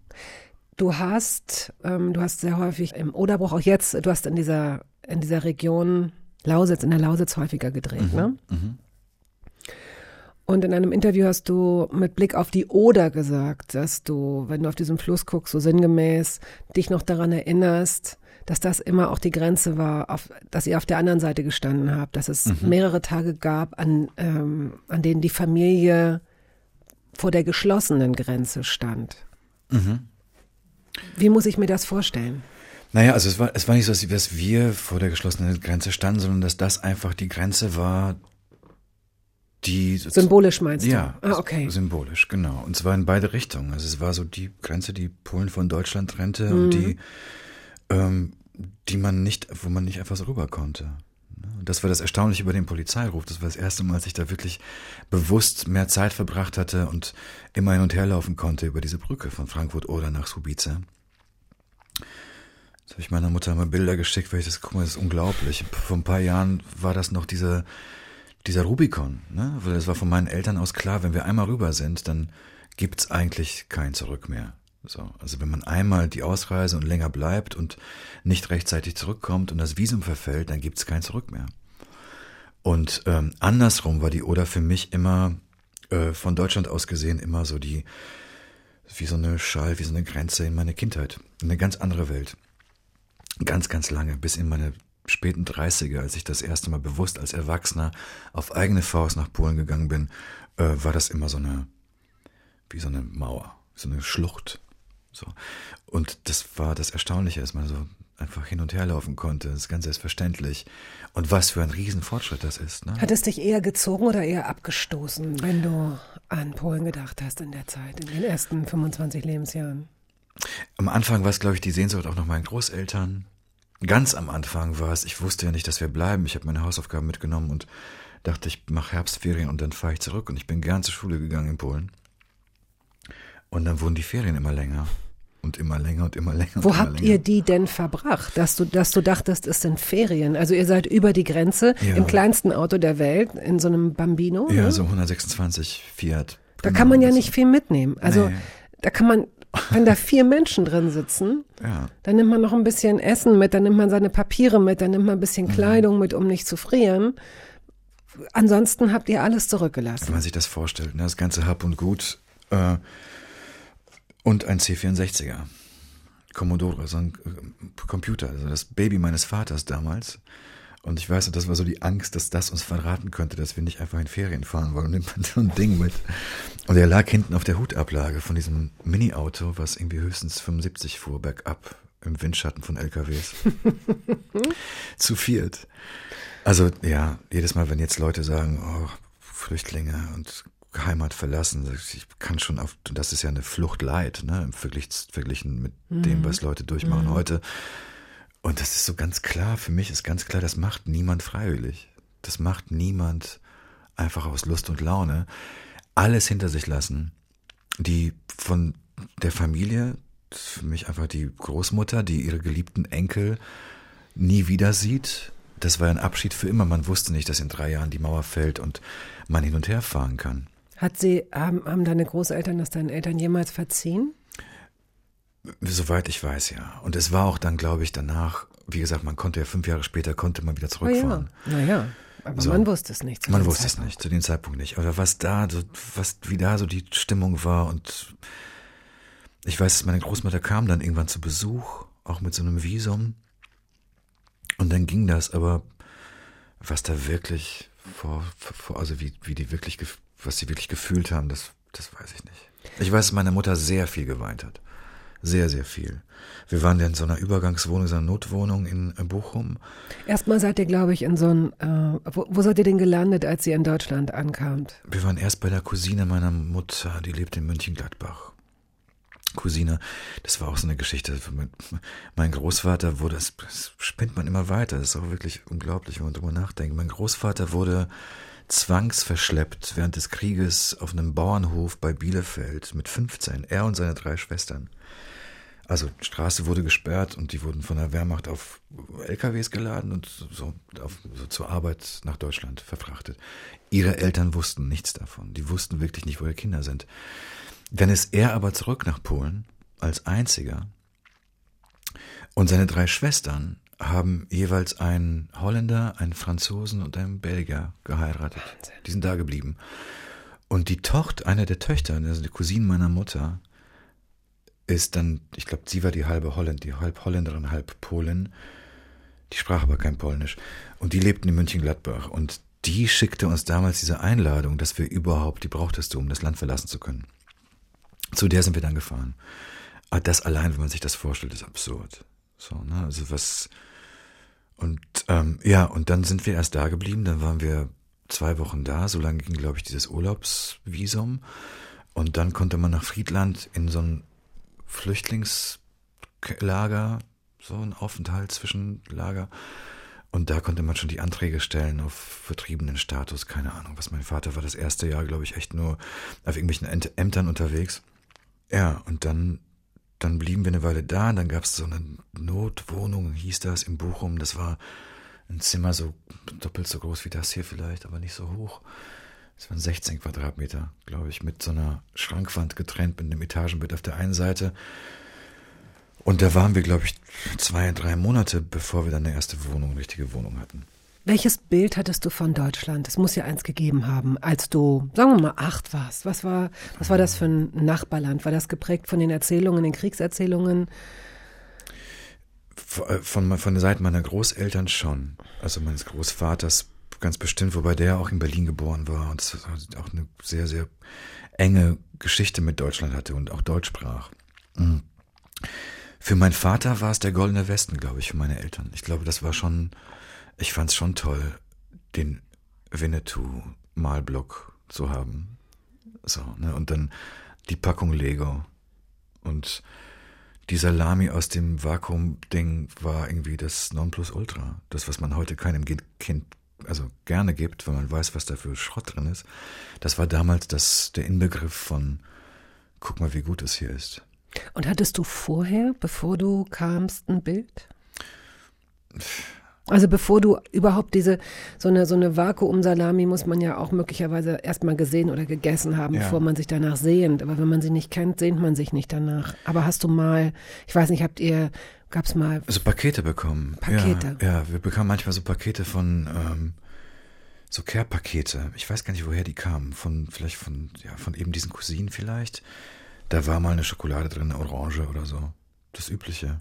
Du hast, ähm, du hast sehr häufig im Oderbruch, auch jetzt, du hast in dieser, in dieser Region Lausitz, in der Lausitz häufiger gedreht, ne? Und in einem Interview hast du mit Blick auf die Oder gesagt, dass du, wenn du auf diesen Fluss guckst, so sinngemäß, dich noch daran erinnerst, dass das immer auch die Grenze war, auf, dass ihr auf der anderen Seite gestanden habt, dass es mehrere Tage gab, an, ähm, an denen die Familie vor der geschlossenen Grenze stand. Wie muss ich mir das vorstellen? Naja, also es war, es war nicht so, dass wir vor der geschlossenen Grenze standen, sondern dass das einfach die Grenze war, die Symbolisch meinst du? Ja, Ah, okay. symbolisch, genau. Und zwar in beide Richtungen. Also es war so die Grenze, die Polen von Deutschland trennte Mhm. und die, ähm, die man nicht, wo man nicht einfach so rüber konnte. Ne? Und das war das Erstaunliche über den Polizeiruf. Das war das erste Mal, als ich da wirklich bewusst mehr Zeit verbracht hatte und immer hin und her laufen konnte über diese Brücke von Frankfurt oder nach Subice. Jetzt habe ich meiner Mutter mal Bilder geschickt, weil ich das, guck mal, das ist unglaublich. Vor ein paar Jahren war das noch diese, dieser Rubikon, ne? Weil es war von meinen Eltern aus klar, wenn wir einmal rüber sind, dann gibt's eigentlich kein Zurück mehr. So, also wenn man einmal die Ausreise und länger bleibt und nicht rechtzeitig zurückkommt und das Visum verfällt, dann gibt's kein Zurück mehr. Und ähm, andersrum war die Oder für mich immer äh, von Deutschland aus gesehen immer so die wie so eine Schall, wie so eine Grenze in meine Kindheit, in eine ganz andere Welt. Ganz, ganz lange, bis in meine späten 30er, als ich das erste Mal bewusst als Erwachsener auf eigene Faust nach Polen gegangen bin, äh, war das immer so eine, wie so eine Mauer, so eine Schlucht. So. Und das war das Erstaunliche, dass man so einfach hin und her laufen konnte. Das ist ganz selbstverständlich. Und was für ein Riesenfortschritt das ist. Ne? Hat es dich eher gezogen oder eher abgestoßen, wenn du an Polen gedacht hast in der Zeit, in den ersten 25 Lebensjahren? Am Anfang war es, glaube ich, die Sehnsucht auch nach meinen Großeltern. Ganz am Anfang war es, ich wusste ja nicht, dass wir bleiben. Ich habe meine Hausaufgaben mitgenommen und dachte, ich mache Herbstferien und dann fahre ich zurück. Und ich bin gern zur Schule gegangen in Polen. Und dann wurden die Ferien immer länger. Und immer länger und immer länger. Wo immer habt länger. ihr die denn verbracht, dass du, dass du dachtest, es sind Ferien? Also ihr seid über die Grenze Ja. im kleinsten Auto der Welt, in so einem Bambino. Ja, ne? so 126 Fiat. Da kann man ja nicht viel mitnehmen. Also Nee. da kann man, wenn da vier Menschen drin sitzen, Ja. dann nimmt man noch ein bisschen Essen mit, dann nimmt man seine Papiere mit, dann nimmt man ein Mhm. bisschen Kleidung mit, um nicht zu frieren. Ansonsten habt ihr alles zurückgelassen. Wenn man sich das vorstellt, ne? das ganze Hab und Gut äh, und ein C64er. Commodore, so ein äh, Computer, also das Baby meines Vaters damals. Und ich weiß, das war so die Angst, dass das uns verraten könnte, dass wir nicht einfach in Ferien fahren wollen. Und nimmt man so ein Ding mit. Und er lag hinten auf der Hutablage von diesem Mini-Auto, was irgendwie höchstens 75 fuhr bergab im Windschatten von LKWs. Zu viert. Also ja, jedes Mal, wenn jetzt Leute sagen, oh, Flüchtlinge und Heimat verlassen, ich kann schon auf, das ist ja eine Flucht leid, ne, im Vergleich, verglichen mit dem, was Leute durchmachen heute. Und das ist so ganz klar, für mich ist ganz klar, das macht niemand freiwillig. Das macht niemand einfach aus Lust und Laune. Alles hinter sich lassen. Die von der Familie, für mich einfach die Großmutter, die ihre geliebten Enkel nie wieder sieht. Das war ein Abschied für immer. Man wusste nicht, dass in drei Jahren die Mauer fällt und man hin und her fahren kann. Hat sie, haben, haben deine Großeltern das deinen Eltern jemals verziehen? Soweit ich weiß, ja. Und es war auch dann, glaube ich, danach, wie gesagt, man konnte ja fünf Jahre später, konnte man wieder zurückfahren. Naja, aber So. man wusste es nicht. Man wusste es Zeitpunkt. nicht, zu dem Zeitpunkt nicht. Aber was da, so, was, wie da so die Stimmung war und ich weiß, meine Großmutter kam dann irgendwann zu Besuch, auch mit so einem Visum. Und dann ging das, aber was da wirklich vor, vor also wie, wie die wirklich, was sie wirklich gefühlt haben, das, das weiß ich nicht. Ich weiß, dass meine Mutter sehr viel geweint hat. Sehr, sehr viel. Wir waren ja in so einer Übergangswohnung, so einer Notwohnung in Bochum. Erstmal seid ihr, glaube ich, in so ein, äh, wo, wo seid ihr denn gelandet, als ihr in Deutschland ankamt? Wir waren erst bei der Cousine meiner Mutter, die lebt in Mönchengladbach. Cousine, das war auch so eine Geschichte. Mein Großvater wurde, das, das spinnt man immer weiter, das ist auch wirklich unglaublich, wenn man drüber nachdenkt. Mein Großvater wurde zwangsverschleppt während des Krieges auf einem Bauernhof bei Bielefeld mit 15, er und seine drei Schwestern. Also die Straße wurde gesperrt und die wurden von der Wehrmacht auf LKWs geladen und so, auf, so zur Arbeit nach Deutschland verfrachtet. Ihre Eltern wussten nichts davon. Die wussten wirklich nicht, wo ihre Kinder sind. Dann ist er aber zurück nach Polen als einziger. Und seine drei Schwestern haben jeweils einen Holländer, einen Franzosen und einen Belgier geheiratet. Die sind da geblieben. Und die Tochter, eine der Töchter, also die Cousine meiner Mutter, ist dann, ich glaube, sie war die halbe Holländ, die halb Holländerin, halb Polin. Die sprach aber kein Polnisch. Und die lebten in München-Gladbach. Und die schickte uns damals diese Einladung, dass wir überhaupt, die brauchtest du, um das Land verlassen zu können. Zu der sind wir dann gefahren. Aber das allein, wenn man sich das vorstellt, ist absurd. So, ne? Also was. Und ähm, ja, und dann sind wir erst da geblieben, dann waren wir zwei Wochen da, so lange ging, glaube ich, dieses Urlaubsvisum. Und dann konnte man nach Friedland in so ein Flüchtlingslager, so ein Aufenthaltszwischenlager. Und da konnte man schon die Anträge stellen auf vertriebenen Status, keine Ahnung, was mein Vater war das erste Jahr, glaube ich, echt nur auf irgendwelchen Ämt- Ämtern unterwegs. Ja, und dann, dann blieben wir eine Weile da, und dann gab es so eine Notwohnung, hieß das, in Bochum. Das war ein Zimmer so doppelt so groß wie das hier vielleicht, aber nicht so hoch. Das waren 16 Quadratmeter, glaube ich, mit so einer Schrankwand getrennt, mit einem Etagenbett auf der einen Seite. Und da waren wir, glaube ich, zwei, drei Monate, bevor wir dann eine erste Wohnung, eine richtige Wohnung hatten. Welches Bild hattest du von Deutschland? Es muss ja eins gegeben haben, als du, sagen wir mal, acht warst. Was war, was war das für ein Nachbarland? War das geprägt von den Erzählungen, den Kriegserzählungen? Von, von, von der Seite meiner Großeltern schon. Also meines Großvaters ganz bestimmt, wobei der auch in Berlin geboren war und auch eine sehr, sehr enge Geschichte mit Deutschland hatte und auch Deutsch sprach. Mhm. Für meinen Vater war es der Goldene Westen, glaube ich, für meine Eltern. Ich glaube, das war schon, ich fand es schon toll, den Winnetou-Malblock zu haben. So, ne? Und dann die Packung Lego. Und die Salami aus dem Vakuum-Ding war irgendwie das Nonplusultra. Das, was man heute keinem Kind also gerne gibt, wenn man weiß, was da für Schrott drin ist. Das war damals das, der Inbegriff von, guck mal, wie gut es hier ist. Und hattest du vorher, bevor du kamst, ein Bild? Also bevor du überhaupt diese, so eine, so eine Vakuumsalami muss man ja auch möglicherweise erstmal gesehen oder gegessen haben, Ja. bevor man sich danach sehnt. Aber wenn man sie nicht kennt, sehnt man sich nicht danach. Aber hast du mal, ich weiß nicht, habt ihr, gab's mal, Also Pakete bekommen. Pakete. Ja, ja wir bekamen manchmal so Pakete von, ähm, so Care-Pakete. Ich weiß gar nicht, woher die kamen. Von, vielleicht von, ja, von eben diesen Cousinen vielleicht. Da war mal eine Schokolade drin, eine Orange oder so. Das Übliche.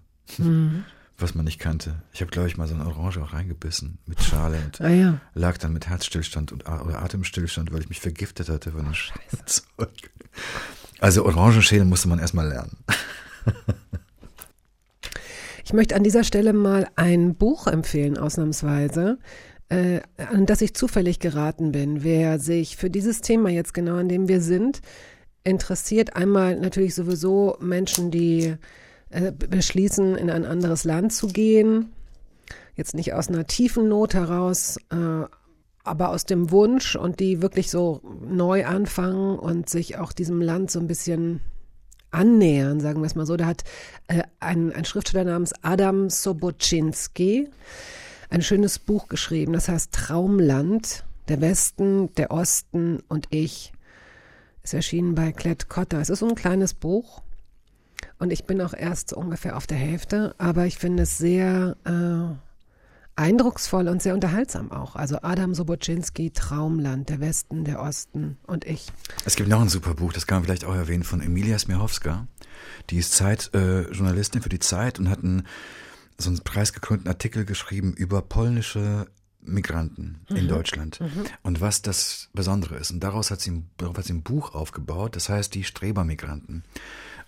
Was man nicht kannte. Ich habe, glaube ich, mal so eine Orange auch reingebissen mit Schale und ah ja, lag dann mit Herzstillstand und oder Atemstillstand, weil ich mich vergiftet hatte von dem Zeug. Also Orangenschälen musste man erstmal lernen. Ich möchte an dieser Stelle mal ein Buch empfehlen, ausnahmsweise, äh, an das ich zufällig geraten bin. Wer sich für dieses Thema jetzt genau, an dem wir sind, interessiert, einmal natürlich sowieso Menschen, die äh, beschließen, in ein anderes Land zu gehen. Jetzt nicht aus einer tiefen Not heraus, äh, aber aus dem Wunsch und die wirklich so neu anfangen und sich auch diesem Land so ein bisschen annähern, sagen wir es mal so. Da hat äh, ein, ein Schriftsteller namens Adam Sobocinski ein schönes Buch geschrieben, das heißt Traumland, der Westen, der Osten und ich. Ist erschienen bei Klett Cotta. Es ist so ein kleines Buch und ich bin auch erst so ungefähr auf der Hälfte, aber ich finde es sehr äh, eindrucksvoll und sehr unterhaltsam auch. Also Adam Sobocinski, Traumland, der Westen, der Osten und ich. Es gibt noch ein super Buch, das kann man vielleicht auch erwähnen, von Emilia Smirhowska. Die ist Zeitjournalistin äh, für die Zeit und hat einen, so einen preisgekrönten Artikel geschrieben über polnische Migranten in Mhm. Deutschland und was das Besondere ist. Und daraus hat sie, darauf hat sie ein Buch aufgebaut, das heißt die Strebermigranten.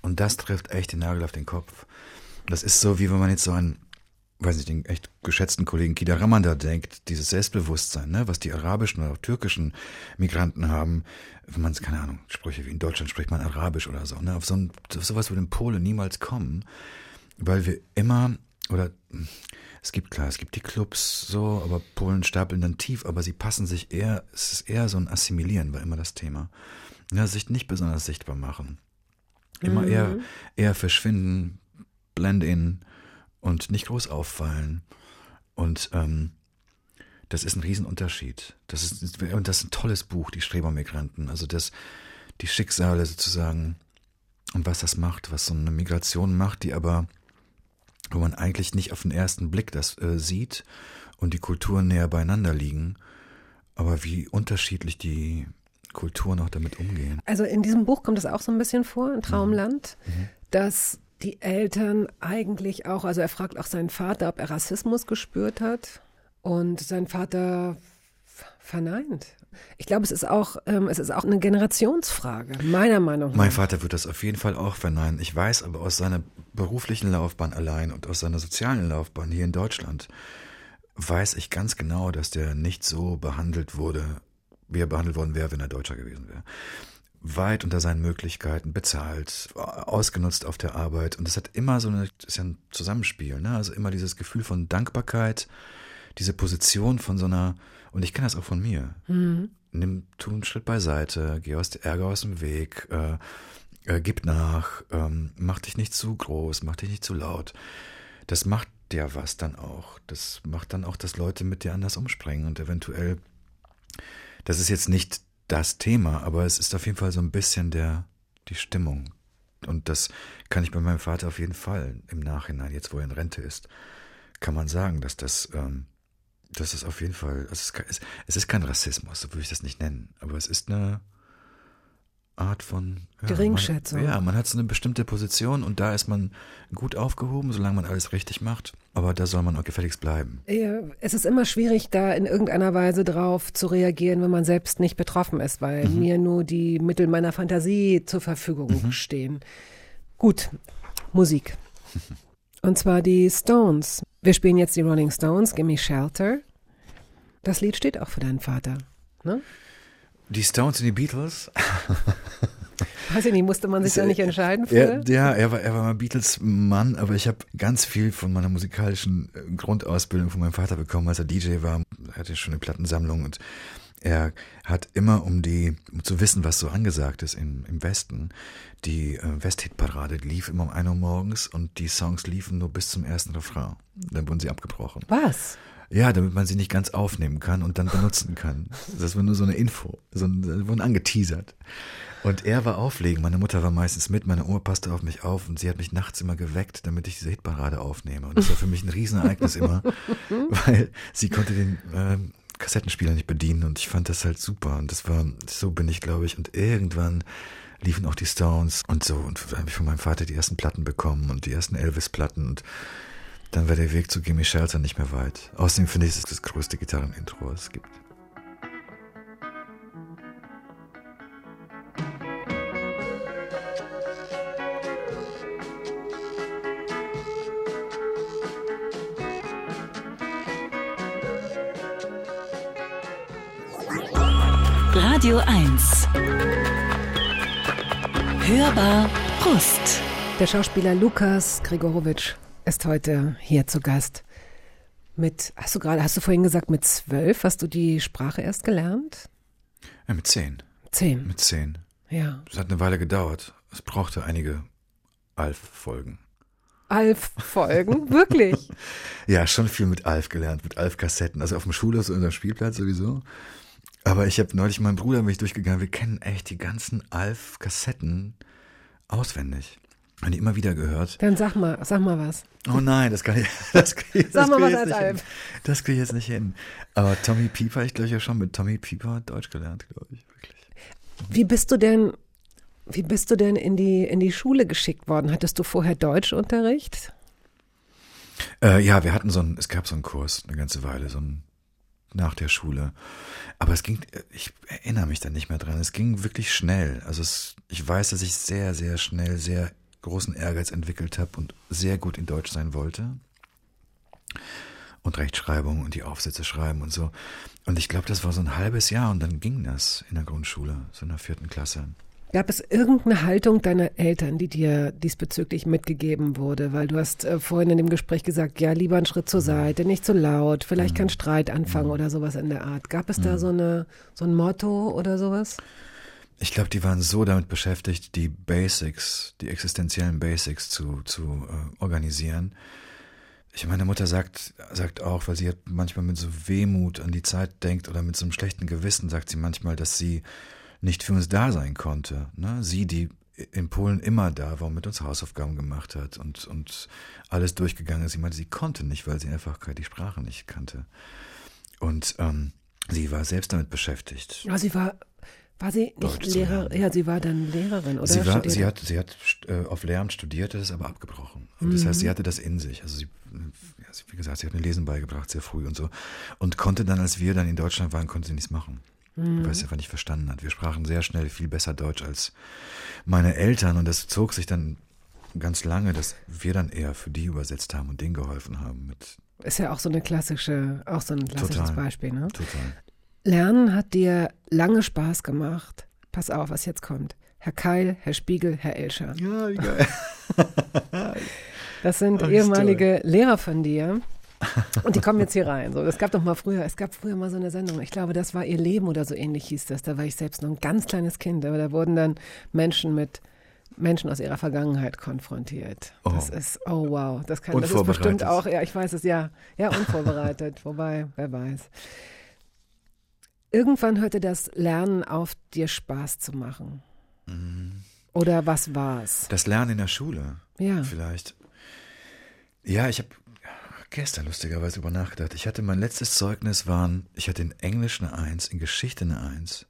Und das trifft echt den Nagel auf den Kopf. Das ist so, wie wenn man jetzt so einen, weiß nicht, den echt geschätzten Kollegen Kida Ramanda denkt, dieses Selbstbewusstsein, ne, was die arabischen oder auch türkischen Migranten haben, wenn man, keine Ahnung, Sprüche wie in Deutschland spricht man Arabisch oder so, ne, auf so ein, auf sowas würde in Polen niemals kommen, weil wir immer, oder es gibt klar, es gibt die Clubs so, aber Polen stapeln dann tief, aber sie passen sich eher, es ist eher so ein Assimilieren, war immer das Thema. Ja, sich nicht besonders sichtbar machen. Immer eher, eher verschwinden, blend in und nicht groß auffallen. Und ähm, das ist ein Riesenunterschied. Das ist, und das ist ein tolles Buch, die Strebermigranten. Also das, die Schicksale sozusagen und was das macht, was so eine Migration macht, die aber, wo man eigentlich nicht auf den ersten Blick das äh, sieht und die Kulturen näher beieinander liegen, aber wie unterschiedlich die Kulturen auch damit umgehen. Also in diesem Buch kommt es auch so ein bisschen vor, in Traumland, dass die Eltern eigentlich auch, also er fragt auch seinen Vater, ob er Rassismus gespürt hat. Und sein Vater verneint. Ich glaube, es ist auch, ähm, es ist auch eine Generationsfrage, meiner Meinung nach. Mein Vater wird das auf jeden Fall auch verneinen. Ich weiß aber aus seiner beruflichen Laufbahn allein und aus seiner sozialen Laufbahn hier in Deutschland, weiß ich ganz genau, dass der nicht so behandelt wurde, wie er behandelt worden wäre, wenn er Deutscher gewesen wäre. Weit unter seinen Möglichkeiten, bezahlt, ausgenutzt auf der Arbeit. Und es hat immer so eine, das ist ja ein Zusammenspiel, ne? Also immer dieses Gefühl von Dankbarkeit, diese Position von so einer, und ich kenne das auch von mir. Nimm, tu einen Schritt beiseite, geh aus der Ärger aus dem Weg, äh, äh, gib nach, ähm, mach dich nicht zu groß, mach dich nicht zu laut. Das macht ja was dann auch. Das macht dann auch, dass Leute mit dir anders umspringen und eventuell, das ist jetzt nicht das Thema, aber es ist auf jeden Fall so ein bisschen der, die Stimmung. Und das kann ich bei meinem Vater auf jeden Fall im Nachhinein, jetzt wo er in Rente ist, kann man sagen, dass das, ähm, das ist auf jeden Fall, es ist, es ist kein Rassismus, so würde ich das nicht nennen, aber es ist eine Art von ja, Geringschätzung. Man, ja, man hat so eine bestimmte Position und da ist man gut aufgehoben, solange man alles richtig macht. Aber da soll man auch gefälligst bleiben. Ja, Es ist immer schwierig, da in irgendeiner Weise drauf zu reagieren, wenn man selbst nicht betroffen ist, weil mir nur die Mittel meiner Fantasie zur Verfügung stehen. Gut, Musik. Und zwar die Stones. Wir spielen jetzt die Rolling Stones, Gimme Shelter. Das Lied steht auch für deinen Vater. Ne? Die Stones und die Beatles. Weiß ich nicht, musste man sich da nicht entscheiden Er, für? ja, er war, er war mal Beatles-Mann, aber ich habe ganz viel von meiner musikalischen äh, Grundausbildung von meinem Vater bekommen, als er DJ war. Er hatte schon eine Plattensammlung und er hat immer, um die, um zu wissen, was so angesagt ist im, im Westen, die äh, Westhit-Parade lief immer um 1 Uhr morgens und die Songs liefen nur bis zum ersten Refrain. Dann wurden sie abgebrochen. Was? Ja, damit man sie nicht ganz aufnehmen kann und dann benutzen kann. Das war nur so eine Info. So ein, sie wurden angeteasert. Und er war auflegen. Meine Mutter war meistens mit. Meine Oma passte auf mich auf und sie hat mich nachts immer geweckt, damit ich diese Hitparade aufnehme. Und das war für mich ein Riesenereignis immer, weil sie konnte den ähm, Kassettenspieler nicht bedienen und ich fand das halt super. Und das war, so bin ich, glaube ich. Und irgendwann liefen auch die Stones und so. Und dann habe ich von meinem Vater die ersten Platten bekommen und die ersten Elvis-Platten und dann wäre der Weg zu Gimme Shelter nicht mehr weit. Außerdem finde ich, es ist das größte Gitarrenintro, was es gibt. Radio 1 Hörbar Brust der Schauspieler Lukas Grigorowitsch ist heute hier zu Gast. Mit, hast du gerade, hast du vorhin gesagt, mit zwölf hast du die Sprache erst gelernt? Ja, mit zehn. Zehn. Mit zehn. Ja. Es hat eine Weile gedauert. Es brauchte einige Alf-Folgen. Alf-Folgen, wirklich. Ja, schon viel mit Alf gelernt, mit Alf-Kassetten. Also auf dem Schulhof, unserem Spielplatz sowieso. Aber ich habe neulich meinen Bruder mich durchgegangen. Wir kennen echt die ganzen Alf-Kassetten auswendig. Und die immer wieder gehört. Dann sag mal, sag mal was. Oh nein, das kann ich, das krieg, ich- Sag das mal ich was jetzt als nicht hin. Das kriege ich jetzt nicht hin. Aber Tommy Pieper, ich glaube ja schon mit Tommy Pieper Deutsch gelernt, glaube ich, wirklich. Wie bist du denn, wie bist du denn in die, in die Schule geschickt worden? Hattest du vorher Deutschunterricht? Äh, ja, wir hatten so einen, es gab so einen Kurs eine ganze Weile, so ein nach der Schule. Aber es ging, ich erinnere mich da nicht mehr dran. Es ging wirklich schnell. Also es, ich weiß, dass ich sehr, sehr schnell sehr großen Ehrgeiz entwickelt habe und sehr gut in Deutsch sein wollte. Und Rechtschreibung und die Aufsätze schreiben und so. Und ich glaube, das war so ein halbes Jahr und dann ging das in der Grundschule, so in der vierten Klasse. Gab es irgendeine Haltung deiner Eltern, die dir diesbezüglich mitgegeben wurde? Weil du hast äh, vorhin in dem Gespräch gesagt, ja, lieber einen Schritt zur Seite, nicht so laut, vielleicht kein Streit anfangen oder sowas in der Art. Gab es da so, eine, so ein Motto oder sowas? Ich glaube, die waren so damit beschäftigt, die Basics, die existenziellen Basics zu, zu äh, organisieren. Ich meine Mutter sagt, sagt auch, weil sie halt manchmal mit so Wehmut an die Zeit denkt oder mit so einem schlechten Gewissen, sagt sie manchmal, dass sie nicht für uns da sein konnte. Ne? Sie, die in Polen immer da war und mit uns Hausaufgaben gemacht hat und, und alles durchgegangen ist. Sie meinte, sie konnte nicht, weil sie einfach die Sprache nicht kannte. Und ähm, sie war selbst damit beschäftigt. Ja, sie war, war sie nicht Lehrerin? Ja, sie war dann Lehrerin, oder? Sie, war, sie hat, sie hat äh, auf Lehramt studiert, das ist aber abgebrochen. Und das Mhm. heißt, sie hatte das in sich. Also sie, ja, sie- wie gesagt, sie hat mir Lesen beigebracht, sehr früh und so. Und konnte dann, als wir dann in Deutschland waren, konnte sie nichts machen. Mhm. Weil sie einfach nicht verstanden hat. Wir sprachen sehr schnell viel besser Deutsch als meine Eltern. Und das zog sich dann ganz lange, dass wir dann eher für die übersetzt haben und denen geholfen haben. Mit Ist ja auch so eine klassische, auch so ein klassisches Total. Beispiel, ne? total. Lernen hat dir lange Spaß gemacht. Pass auf, was jetzt kommt. Herr Keil, Herr Spiegel, Herr Elscher. Ja, wie geil. Das sind ist ehemalige Lehrer von dir. Und die kommen jetzt hier rein. So, das gab doch mal früher, es gab früher mal so eine Sendung. Ich glaube, das war ihr Leben oder so ähnlich hieß das. Da war ich selbst noch ein ganz kleines Kind, aber da wurden dann Menschen mit Menschen aus ihrer Vergangenheit konfrontiert. Das Oh. ist, oh wow, das kann das ist bestimmt auch, ja, ich weiß es, ja, ja, unvorbereitet, wobei, wer weiß. Irgendwann hörte das Lernen auf, dir Spaß zu machen. Mhm. Oder was war's? Das Lernen in der Schule. Ja. Vielleicht. Ja, ich habe gestern lustigerweise über nachgedacht. Ich hatte mein letztes Zeugnis waren, ich hatte in Englisch eine Eins, in Geschichte eine Eins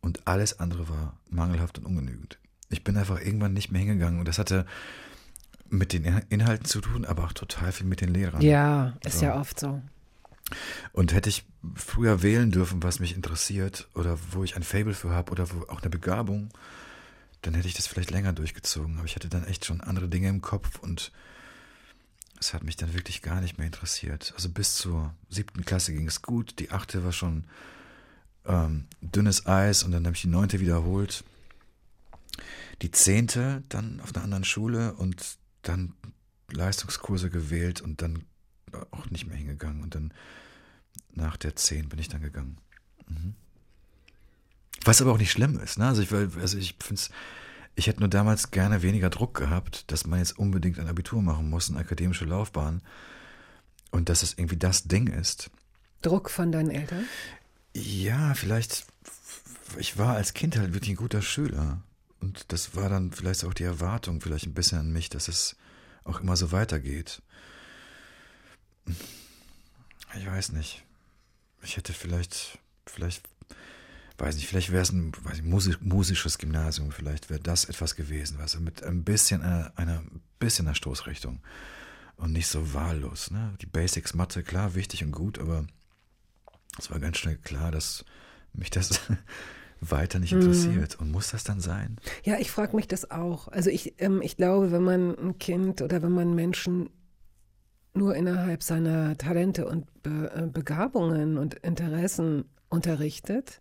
und alles andere war mangelhaft und ungenügend. Ich bin einfach irgendwann nicht mehr hingegangen und das hatte mit den Inhalten zu tun, aber auch total viel mit den Lehrern. Ja, ist So. ja oft so. Und hätte ich früher wählen dürfen, was mich interessiert oder wo ich ein Fable für habe oder wo auch eine Begabung, dann hätte ich das vielleicht länger durchgezogen. Aber ich hatte dann echt schon andere Dinge im Kopf und es hat mich dann wirklich gar nicht mehr interessiert. Also bis zur siebten Klasse ging es gut, die achte war schon ähm, dünnes Eis und dann habe ich die neunte wiederholt. Die zehnte dann auf einer anderen Schule und dann Leistungskurse gewählt und dann auch nicht mehr hingegangen. Und dann nach der 10 bin ich dann gegangen. Mhm. Was aber auch nicht schlimm ist. Ne? Also ich, also ich finde es, ich hätte nur damals gerne weniger Druck gehabt, dass man jetzt unbedingt ein Abitur machen muss, eine akademische Laufbahn. Und dass es irgendwie das Ding ist. Druck von deinen Eltern? Ja, vielleicht, ich war als Kind halt wirklich ein guter Schüler. Und das war dann vielleicht auch die Erwartung, vielleicht ein bisschen an mich, dass es auch immer so weitergeht. Ich weiß nicht. Ich hätte vielleicht, vielleicht, weiß nicht, vielleicht wäre es ein weiß nicht, Musi musisches Gymnasium, vielleicht wäre das etwas gewesen, was mit ein bisschen einer, einer bisschen einer Stoßrichtung und nicht so wahllos. Ne? Die Basics Mathe, klar, wichtig und gut, aber es war ganz schnell klar, dass mich das weiter nicht interessiert. Und muss das dann sein? Ja, ich frage mich das auch. Also ich, ähm, ich glaube, wenn man ein Kind oder wenn man Menschen nur innerhalb seiner Talente und Be äh, Begabungen und Interessen unterrichtet,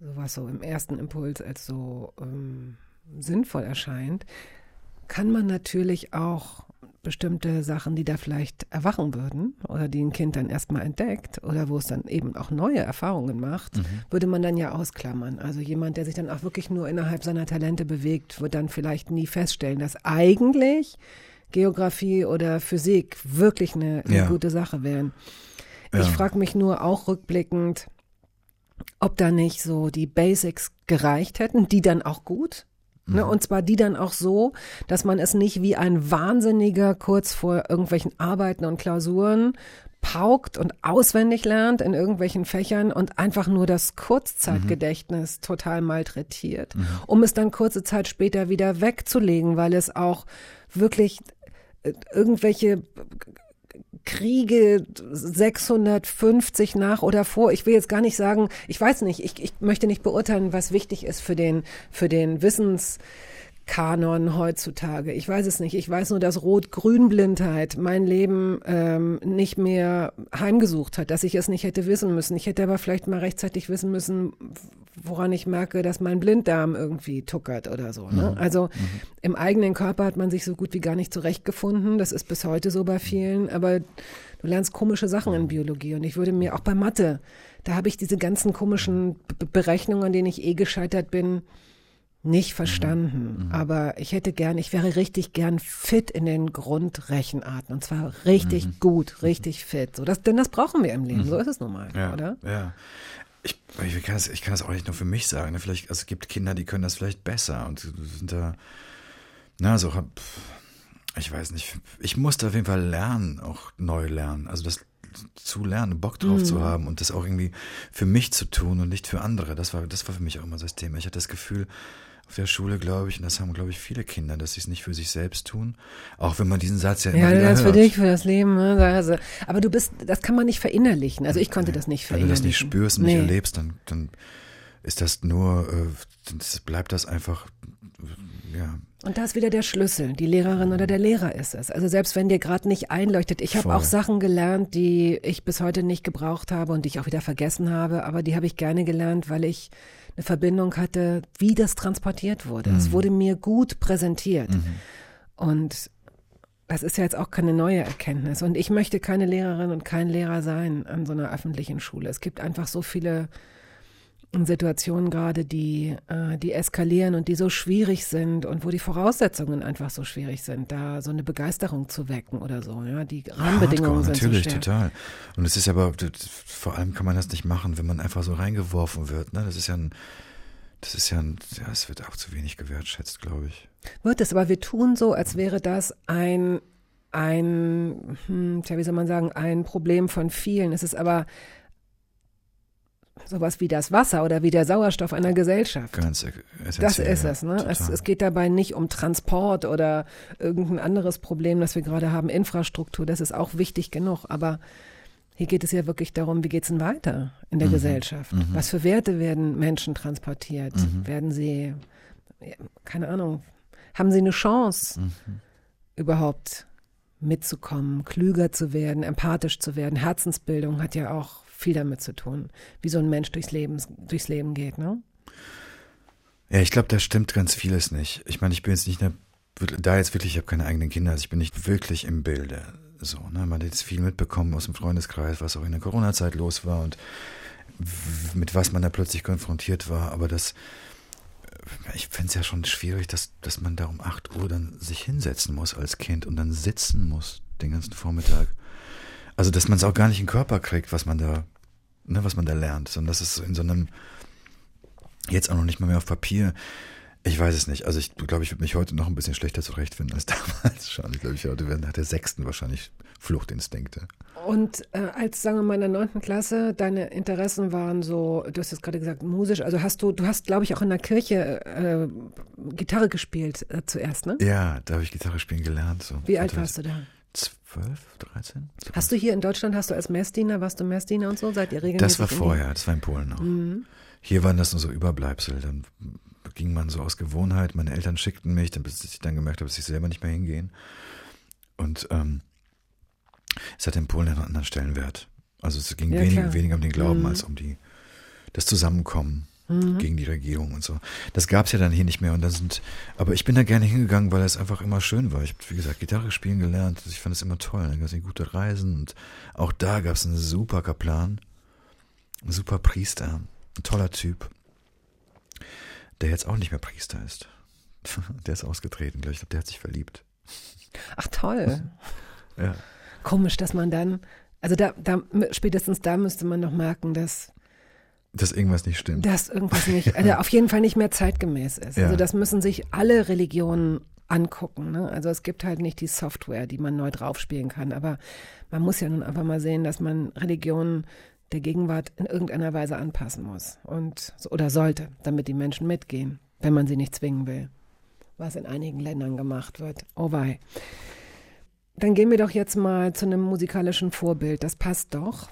sowas so im ersten Impuls als so ähm, sinnvoll erscheint, kann man natürlich auch bestimmte Sachen, die da vielleicht erwachen würden oder die ein Kind dann erstmal entdeckt oder wo es dann eben auch neue Erfahrungen macht, würde man dann ja ausklammern. Also jemand, der sich dann auch wirklich nur innerhalb seiner Talente bewegt, wird dann vielleicht nie feststellen, dass eigentlich Geografie oder Physik wirklich eine, eine Ja. gute Sache wären. Ja. Ich frage mich nur auch rückblickend, ob da nicht so die Basics gereicht hätten, die dann auch gut. Mhm. Ne, und zwar die dann auch so, dass man es nicht wie ein Wahnsinniger kurz vor irgendwelchen Arbeiten und Klausuren paukt und auswendig lernt in irgendwelchen Fächern und einfach nur das Kurzzeitgedächtnis total malträtiert, um es dann kurze Zeit später wieder wegzulegen, weil es auch wirklich irgendwelche Kriege 650 nach oder vor. Ich will jetzt gar nicht sagen, ich weiß nicht, ich, ich möchte nicht beurteilen, was wichtig ist für den, für den Wissenskanon heutzutage. Ich weiß es nicht. Ich weiß nur, dass Rot-Grün-Blindheit mein Leben ähm, nicht mehr heimgesucht hat, dass ich es nicht hätte wissen müssen. Ich hätte aber vielleicht mal rechtzeitig wissen müssen, woran ich merke, dass mein Blinddarm irgendwie tuckert oder so. Ne? Also im eigenen Körper hat man sich so gut wie gar nicht zurechtgefunden. Das ist bis heute so bei vielen. Aber du lernst komische Sachen in Biologie. Und ich würde mir auch bei Mathe, da habe ich diese ganzen komischen Berechnungen, an denen ich eh gescheitert bin, nicht verstanden. Aber ich hätte gern, ich wäre richtig gern fit in den Grundrechenarten. Und zwar richtig gut, richtig fit. So, das, denn das brauchen wir im Leben. So ist es nun mal, Ja, oder? ja. Ich, ich, kann das, ich kann das auch nicht nur für mich sagen. ne? Vielleicht, also es gibt Kinder, die können das vielleicht besser und sind da, na, so, pff, ich weiß nicht. Ich musste auf jeden Fall lernen, auch neu lernen. Also das zu lernen, Bock drauf Mhm. zu haben und das auch irgendwie für mich zu tun und nicht für andere. Das war, das war für mich auch immer so das Thema. Ich hatte das Gefühl, auf der Schule, glaube ich, und das haben, glaube ich, viele Kinder, dass sie es nicht für sich selbst tun. Auch wenn man diesen Satz ja immer Ja, wieder das für hört. dich, für das Leben. Ne? Also, aber du bist, das kann man nicht verinnerlichen. Also ich konnte das nicht Wenn du verinnerlichen. das nicht spürst und nicht Nee. erlebst, dann, dann ist das nur, äh, dann bleibt das einfach, ja. Und da ist wieder der Schlüssel. Die Lehrerin oder der Lehrer ist es. Also selbst wenn dir gerade nicht einleuchtet. Ich habe auch Sachen gelernt, die ich bis heute nicht gebraucht habe und die ich auch wieder vergessen habe. Aber die habe ich gerne gelernt, weil ich eine Verbindung hatte, wie das transportiert wurde. Mhm. Es wurde mir gut präsentiert. Und das ist ja jetzt auch keine neue Erkenntnis. Und ich möchte keine Lehrerin und kein Lehrer sein an so einer öffentlichen Schule. Es gibt einfach so viele Situationen gerade, die, äh, die eskalieren und die so schwierig sind und wo die Voraussetzungen einfach so schwierig sind, da so eine Begeisterung zu wecken oder so. Ja, die Rahmenbedingungen Hardcore, sind natürlich, so total. Und es ist aber, vor allem kann man das nicht machen, wenn man einfach so reingeworfen wird. Ne? Das ist ja ein, das ist ja ein, ja, es wird auch zu wenig gewertschätzt, glaube ich. Wird es, aber wir tun so, als wäre das ein, ein, hm, tja, wie soll man sagen, ein Problem von vielen. Es ist aber sowas wie das Wasser oder wie der Sauerstoff einer Gesellschaft. Ganz e- Das ist es, ne? Es, es geht dabei nicht um Transport oder irgendein anderes Problem, das wir gerade haben, Infrastruktur, das ist auch wichtig genug, aber hier geht es ja wirklich darum, wie geht's denn weiter in Mhm. der Gesellschaft? Was für Werte werden Menschen transportiert? Mhm. Werden sie, keine Ahnung, haben sie eine Chance, Mhm. überhaupt mitzukommen, klüger zu werden, empathisch zu werden? Herzensbildung hat ja auch viel damit zu tun, wie so ein Mensch durchs Leben, durchs Leben geht, ne? Ja, ich glaube, da stimmt ganz vieles nicht. Ich meine, ich bin jetzt nicht eine, da jetzt wirklich, ich habe keine eigenen Kinder, also ich bin nicht wirklich im Bilde. So, ne? Man hat jetzt viel mitbekommen aus dem Freundeskreis, was auch in der Corona-Zeit los war und mit was man da plötzlich konfrontiert war. Aber das, ich finde es ja schon schwierig, dass, dass man da um 8 Uhr dann sich hinsetzen muss als Kind und dann sitzen muss den ganzen Vormittag. Also, dass man es auch gar nicht in den Körper kriegt, was man da, ne, was man da lernt, sondern dass es in so einem, jetzt auch noch nicht mal mehr auf Papier. Ich weiß es nicht. Also ich glaube, ich würde mich heute noch ein bisschen schlechter zurechtfinden als damals schon. Ich glaube, ich heute wäre nach der sechsten wahrscheinlich Fluchtinstinkte. Und äh, als, sagen wir mal, in der neunten Klasse, deine Interessen waren so, du hast jetzt gerade gesagt, musisch, also hast du, du hast, glaube ich, auch in der Kirche äh, Gitarre gespielt äh, zuerst, ne? Ja, da habe ich Gitarre spielen gelernt. So. Wie alt warst du da? Zwölf, dreizehn? Hast du hier in Deutschland, hast du als Messdiener, warst du Messdiener und so? Seid ihr regelmäßig? Das war vorher, das war in Polen noch. Mhm. Hier waren das nur so Überbleibsel. Dann ging man so aus Gewohnheit. Meine Eltern schickten mich, dann, bis ich dann gemerkt habe, dass ich selber nicht mehr hingehen. Und ähm, es hat in Polen einen anderen Stellenwert. Also es ging Ja, wenig, weniger um den Glauben Mhm. als um die das Zusammenkommen. Gegen die Regierung und so. Das gab es ja dann hier nicht mehr. Und dann sind, aber ich bin da gerne hingegangen, weil es einfach immer schön war. Ich habe, wie gesagt, Gitarre spielen gelernt. Ich fand es immer toll. Dann gab es gute Reisen und auch da gab es einen super Kaplan, einen super Priester, ein toller Typ, der jetzt auch nicht mehr Priester ist. Der ist ausgetreten, glaube ich. Ich glaube, der hat sich verliebt. Ach toll. Ja. Komisch, dass man dann, also da, da spätestens da müsste man noch merken, dass Dass irgendwas nicht stimmt. dass irgendwas nicht, also auf jeden Fall nicht mehr zeitgemäß ist. Ja. Also das müssen sich alle Religionen angucken. Ne? Also es gibt halt nicht die Software, die man neu draufspielen kann. Aber man muss ja nun einfach mal sehen, dass man Religionen der Gegenwart in irgendeiner Weise anpassen muss und oder sollte, damit die Menschen mitgehen, wenn man sie nicht zwingen will. Was in einigen Ländern gemacht wird. Oh wei. Dann gehen wir doch jetzt mal zu einem musikalischen Vorbild. Das passt doch.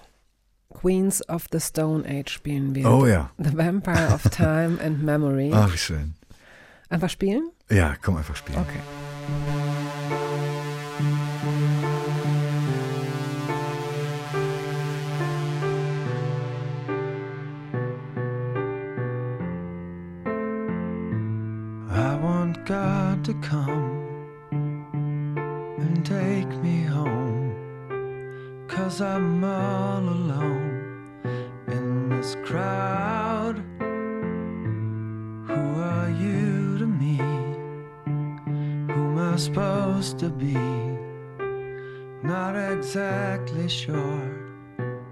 Queens of the Stone Age spielen wir. Oh ja. The Vampire of Time and Memory. Ach, wie schön. Einfach spielen? Ja, komm einfach spielen. Okay. I want God to come and take me home. Cause I'm all supposed to be? Not exactly sure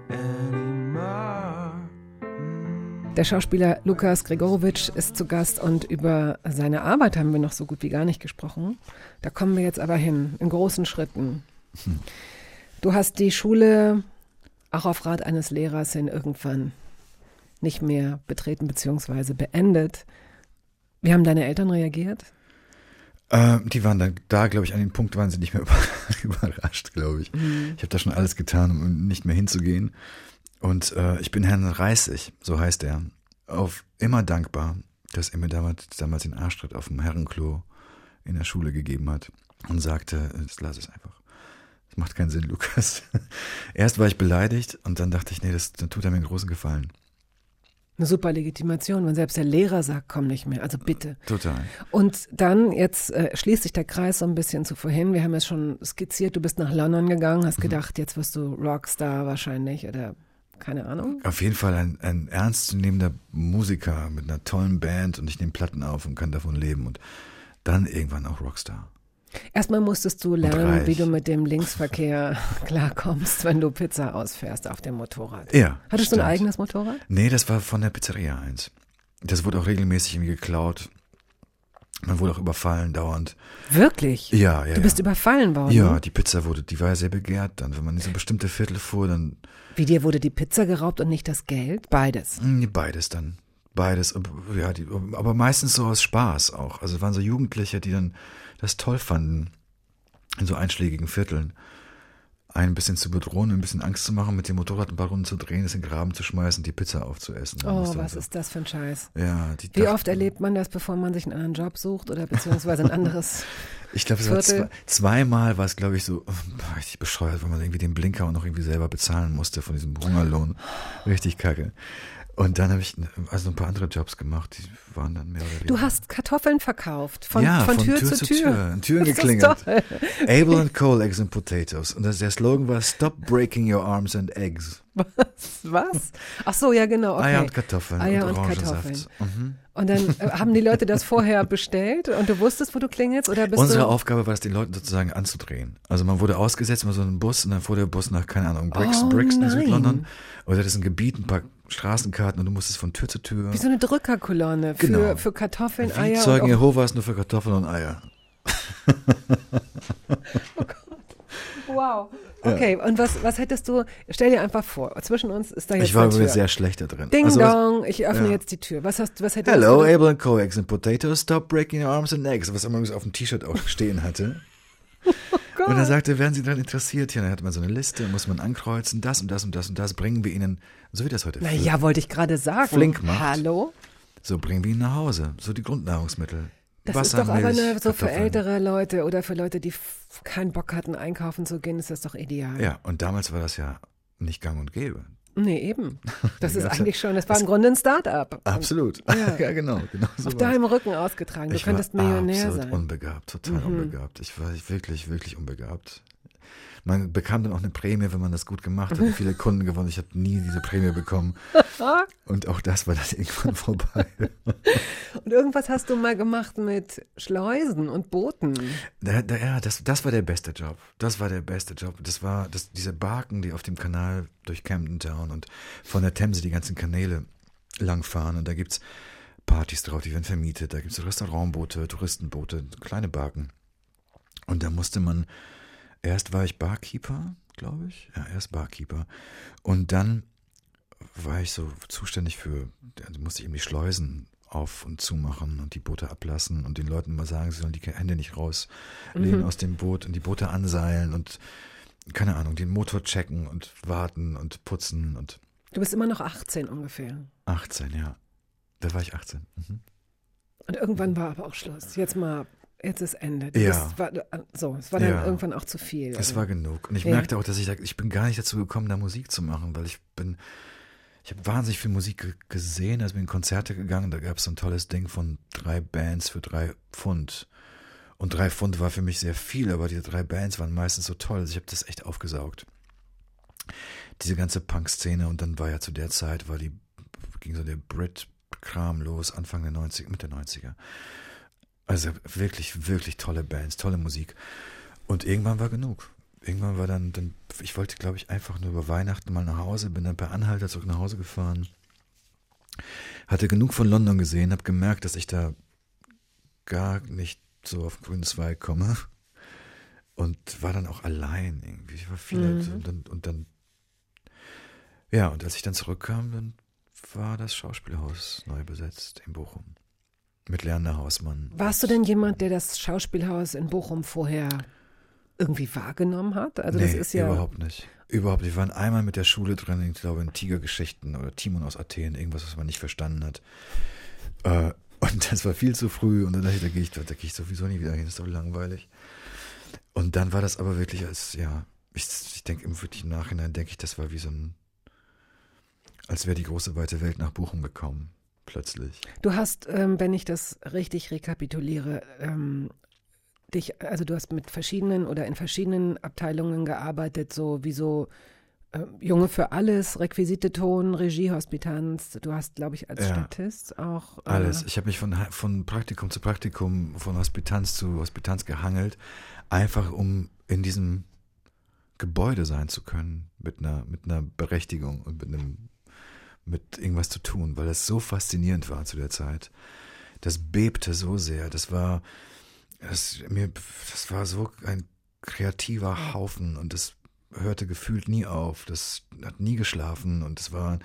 anymore. Mm. Der Schauspieler Lukas Gregorowitsch ist zu Gast und über seine Arbeit haben wir noch so gut wie gar nicht gesprochen. Da kommen wir jetzt aber hin, in großen Schritten. Du hast die Schule auch auf Rat eines Lehrers hin irgendwann nicht mehr betreten bzw. beendet. Wie haben deine Eltern reagiert? Ähm, die waren dann da, glaube ich, an dem Punkt waren sie nicht mehr über- überrascht, glaube ich. Ich habe da schon alles getan, um nicht mehr hinzugehen. Und äh, ich bin Herrn Reißig, so heißt er, auf immer dankbar, dass er mir damals, damals den Arschtritt auf dem Herrenklo in der Schule gegeben hat und sagte, das lass es einfach. Das macht keinen Sinn, Lukas. Erst war ich beleidigt und dann dachte ich, nee, das, dann tut er mir einen großen Gefallen. Eine super Legitimation, wenn selbst der Lehrer sagt, komm nicht mehr, also bitte. Total. Und dann, jetzt äh, schließt sich der Kreis so ein bisschen zu vorhin. Wir haben es schon skizziert, du bist nach London gegangen, hast gedacht, jetzt wirst du Rockstar wahrscheinlich oder keine Ahnung. Auf jeden Fall ein, ein ernstzunehmender Musiker mit einer tollen Band und ich nehme Platten auf und kann davon leben und dann irgendwann auch Rockstar. Erstmal musstest du lernen, wie du mit dem Linksverkehr klarkommst, wenn du Pizza ausfährst auf dem Motorrad. Ja. Hattest du ein stimmt. eigenes Motorrad? Nee, das war von der Pizzeria eins. Das wurde auch regelmäßig irgendwie geklaut. Man wurde auch überfallen dauernd. Wirklich? Ja, ja. Du bist ja. überfallen worden? Ja, die Pizza wurde, die war ja sehr begehrt dann. Wenn man in so bestimmte Viertel fuhr, dann Wie dir wurde die Pizza geraubt und nicht das Geld? Beides. mh, beides dann. Beides, aber- ja, die, aber meistens so aus Spaß auch. Also es waren so Jugendliche, die dann das toll fanden, in so einschlägigen Vierteln. Einen ein bisschen zu bedrohen, ein bisschen Angst zu machen, mit dem Motorrad ein paar Runden zu drehen, es in den Graben zu schmeißen, die Pizza aufzuessen. Oh, was so- ist das für ein Scheiß? Ja, die Wie dachten- oft erlebt man das, bevor man sich einen anderen Job sucht oder beziehungsweise ein anderes? Ich glaube, es war zwei, zweimal war es, glaube ich, so boah, richtig bescheuert, weil man irgendwie den Blinker auch noch irgendwie selber bezahlen musste von diesem Hungerlohn. Richtig kacke. Und dann habe ich also ein paar andere Jobs gemacht, die waren dann mehr oder weniger. Du hast Kartoffeln verkauft. Von, ja, von, Tür, zu Tür. An Türen geklingelt. Able and Coal Eggs and Potatoes. Und das, der Slogan war Stop breaking your arms and eggs. Was? Ach so, ja genau. Okay. Eier und Kartoffeln Eier und und Orangensaft. Kartoffeln. Mhm. Und dann äh, haben die Leute das vorher bestellt und du wusstest, wo du klingelst? Oder bist Unsere du Aufgabe war es, den Leuten sozusagen anzudrehen. Also man wurde ausgesetzt mit so einem Bus und dann fuhr der Bus nach, keine Ahnung, Brixton, Oh Brixton. Südlondon. Oder das ist ein Gebiet, ein paar Straßenkarten und du musstest von Tür zu Tür. wie so eine Drückerkolonne für, Genau. für Kartoffeln, Eier Zeugen und Jehovas nur für Kartoffeln und Eier. Wow. Okay, und was, was hättest du, stell dir einfach vor, zwischen uns ist da jetzt Ich war übrigens sehr schlecht da drin. Ding Also dong, ich öffne ja. jetzt die Tür. Was hast was hättest Hello, du? Able and Co. Eggs and Potatoes, stop breaking your arms and eggs. Was immer übrigens auf dem T-Shirt auch stehen hatte. Oh und er sagte, wären Sie daran interessiert? Hier, dann hatte man so eine Liste, muss man ankreuzen, das und das und das und das bringen wir Ihnen, so wie das heute Naja, wollte ich gerade sagen. Flink macht. Hallo? So bringen wir Ihnen nach Hause. So die Grundnahrungsmittel. Das Wasser, ist doch aber Milch, eine, so für ältere Leute oder für Leute, die keinen Bock hatten, einkaufen zu gehen, ist das doch ideal. Ja, und damals war das ja nicht gang und gäbe. Nee, eben. Das Da ist eigentlich schon, das war im Grunde ein Start-up. Absolut. Ja. Ja, genau. genau so Auf deinem Rücken ausgetragen. Du ich könntest Millionär absolut sein. Mhm. unbegabt, total unbegabt. Ich war wirklich, wirklich unbegabt. Man bekam dann auch eine Prämie, wenn man das gut gemacht hat. Viele Kunden gewonnen. Ich habe nie diese Prämie bekommen. Und auch das war dann irgendwann vorbei. Und irgendwas hast du mal gemacht mit Schleusen und Booten. Da, da, ja, das, das war der beste Job. Das war der beste Job. Das war das, diese Barken, die auf dem Kanal durch Camden Town und von der Themse die ganzen Kanäle langfahren. Und da gibt's Partys drauf, die werden vermietet. Da gibt's Restaurantboote, Touristenboote, kleine Barken. Und da musste man, erst war ich Barkeeper, glaube ich. Ja, erst Barkeeper. Und dann war ich so zuständig für, da musste ich eben die Schleusen auf und zumachen und die Boote ablassen und den Leuten mal sagen, sie sollen die Hände nicht rauslegen aus dem Boot und die Boote anseilen und keine Ahnung, den Motor checken und warten und putzen und Du bist immer noch 18 ungefähr. 18, ja. Da war ich 18. Mhm. Und irgendwann war aber auch Schluss. Jetzt mal, jetzt ist Ende. Ja. Bist, war, so, es war dann Ja. irgendwann auch zu viel. Es war genug. Und ich Ja. merkte auch, dass ich da, ich bin gar nicht dazu gekommen, da Musik zu machen, weil ich bin, ich habe wahnsinnig viel Musik ge- gesehen, also bin in Konzerte gegangen, da gab es so ein tolles Ding von drei Bands für drei Pfund. Und drei Pfund war für mich sehr viel, aber diese drei Bands waren meistens so toll, also ich habe das echt aufgesaugt. Diese ganze Punk-Szene und dann war ja zu der Zeit, war die, ging so der Brit-Kram los, Anfang der 90er, Mitte der 90er. Also wirklich, wirklich tolle Bands, tolle Musik. Und irgendwann war genug. Irgendwann war dann, dann ich wollte, glaube ich, einfach nur über Weihnachten mal nach Hause, bin dann per Anhalter zurück nach Hause gefahren. Hatte genug von London gesehen, habe gemerkt, dass ich da gar nicht so auf den grünen Zweig komme. Und war dann auch allein irgendwie. Ich war viel alt und dann, und dann, ja, und als ich dann zurückkam, dann war das Schauspielhaus neu besetzt in Bochum. Mit Leander Hausmann. Warst du denn jemand, der das Schauspielhaus in Bochum vorher irgendwie wahrgenommen hat? Also das nee, ist ja überhaupt nicht. Überhaupt nicht. Wir waren einmal mit der Schule drin, ich glaube in Tigergeschichten oder Timon aus Athen, irgendwas, was man nicht verstanden hat. Äh, und das war viel zu früh und dann dachte ich, da gehe ich, da gehe ich sowieso nie wieder hin, das ist doch langweilig. Und dann war das aber wirklich als, ja, ich, ich denke im wirklich im Nachhinein, denke ich, das war wie so ein, als wäre die große weite Welt nach Bochum gekommen, plötzlich. Du hast, ähm, wenn ich das richtig rekapituliere, ähm, dich, also du hast mit verschiedenen oder in verschiedenen Abteilungen gearbeitet, so wie so äh, Junge für alles, Requisite Ton, Regie, Hospitanz. Du hast, glaube ich, als Ja. Statist auch. Äh, Alles. Ich habe mich von, von Praktikum zu Praktikum, von Hospitanz zu Hospitanz gehangelt, einfach um in diesem Gebäude sein zu können, mit einer, mit einer Berechtigung und mit einem, mit irgendwas zu tun, weil das so faszinierend war zu der Zeit. Das bebte so sehr. Das war, das, mir, das war so ein kreativer Haufen und das hörte gefühlt nie auf. Das hat nie geschlafen und es waren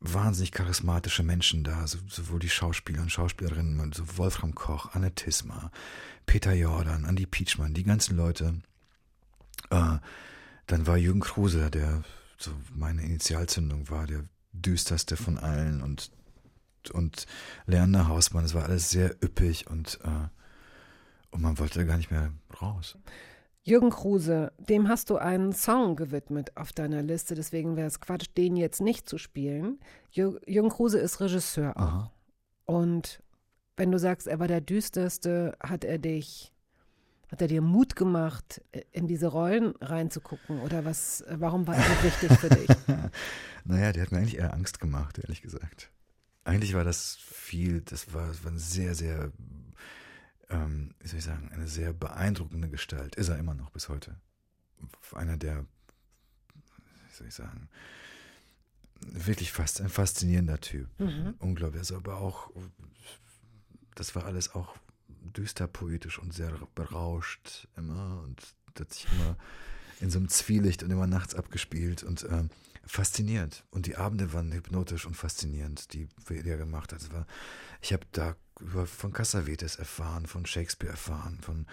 wahnsinnig charismatische Menschen da, so, sowohl die Schauspieler und Schauspielerinnen, so Wolfram Koch, Anne Tisma, Peter Jordan, Andy Pietschmann, die ganzen Leute. Äh, dann war Jürgen Kruse, der so meine Initialzündung war, der düsterste von allen und und Leander Hausmann, es war alles sehr üppig und äh, und man wollte gar nicht mehr raus. Jürgen Kruse, dem hast du einen Song gewidmet auf deiner Liste, deswegen wäre es Quatsch, den jetzt nicht zu spielen. Jür Jürgen Kruse ist Regisseur auch. Aha. Und wenn du sagst, er war der düsterste, hat er dich, hat er dir Mut gemacht, in diese Rollen reinzugucken? Oder was, warum war er so wichtig für dich? Naja, der hat mir eigentlich eher Angst gemacht, ehrlich gesagt. Eigentlich war das viel, das war, das war ein sehr, sehr, ähm, wie soll ich sagen, eine sehr beeindruckende Gestalt. Ist er immer noch bis heute. Einer der, wie soll ich sagen, wirklich fast ein faszinierender Typ. Unglaublich. Also aber auch, das war alles auch düster poetisch und sehr berauscht immer und das hat sich immer in so einem Zwielicht und immer nachts abgespielt und ähm, fasziniert. Und die Abende waren hypnotisch und faszinierend, die er gemacht hat. War, ich habe da von Cassavetes erfahren, von Shakespeare erfahren, von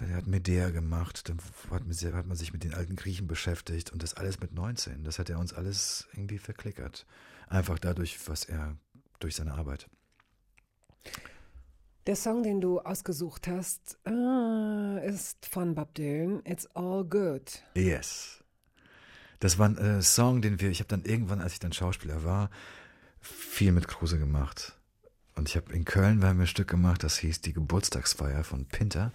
er hat Medea gemacht, dann hat man sich mit den alten Griechen beschäftigt und das alles mit 19. Das hat er uns alles irgendwie verklickert. Einfach dadurch, was er, durch seine Arbeit. Der Song, den du ausgesucht hast, äh, ist von Bob Dylan. It's all good. Yes. Das war ein äh, Song, den wir, ich habe dann irgendwann, als ich dann Schauspieler war, viel mit Kruse gemacht. Und ich habe in Köln, wir haben ein Stück gemacht, das hieß die Geburtstagsfeier von Pinter.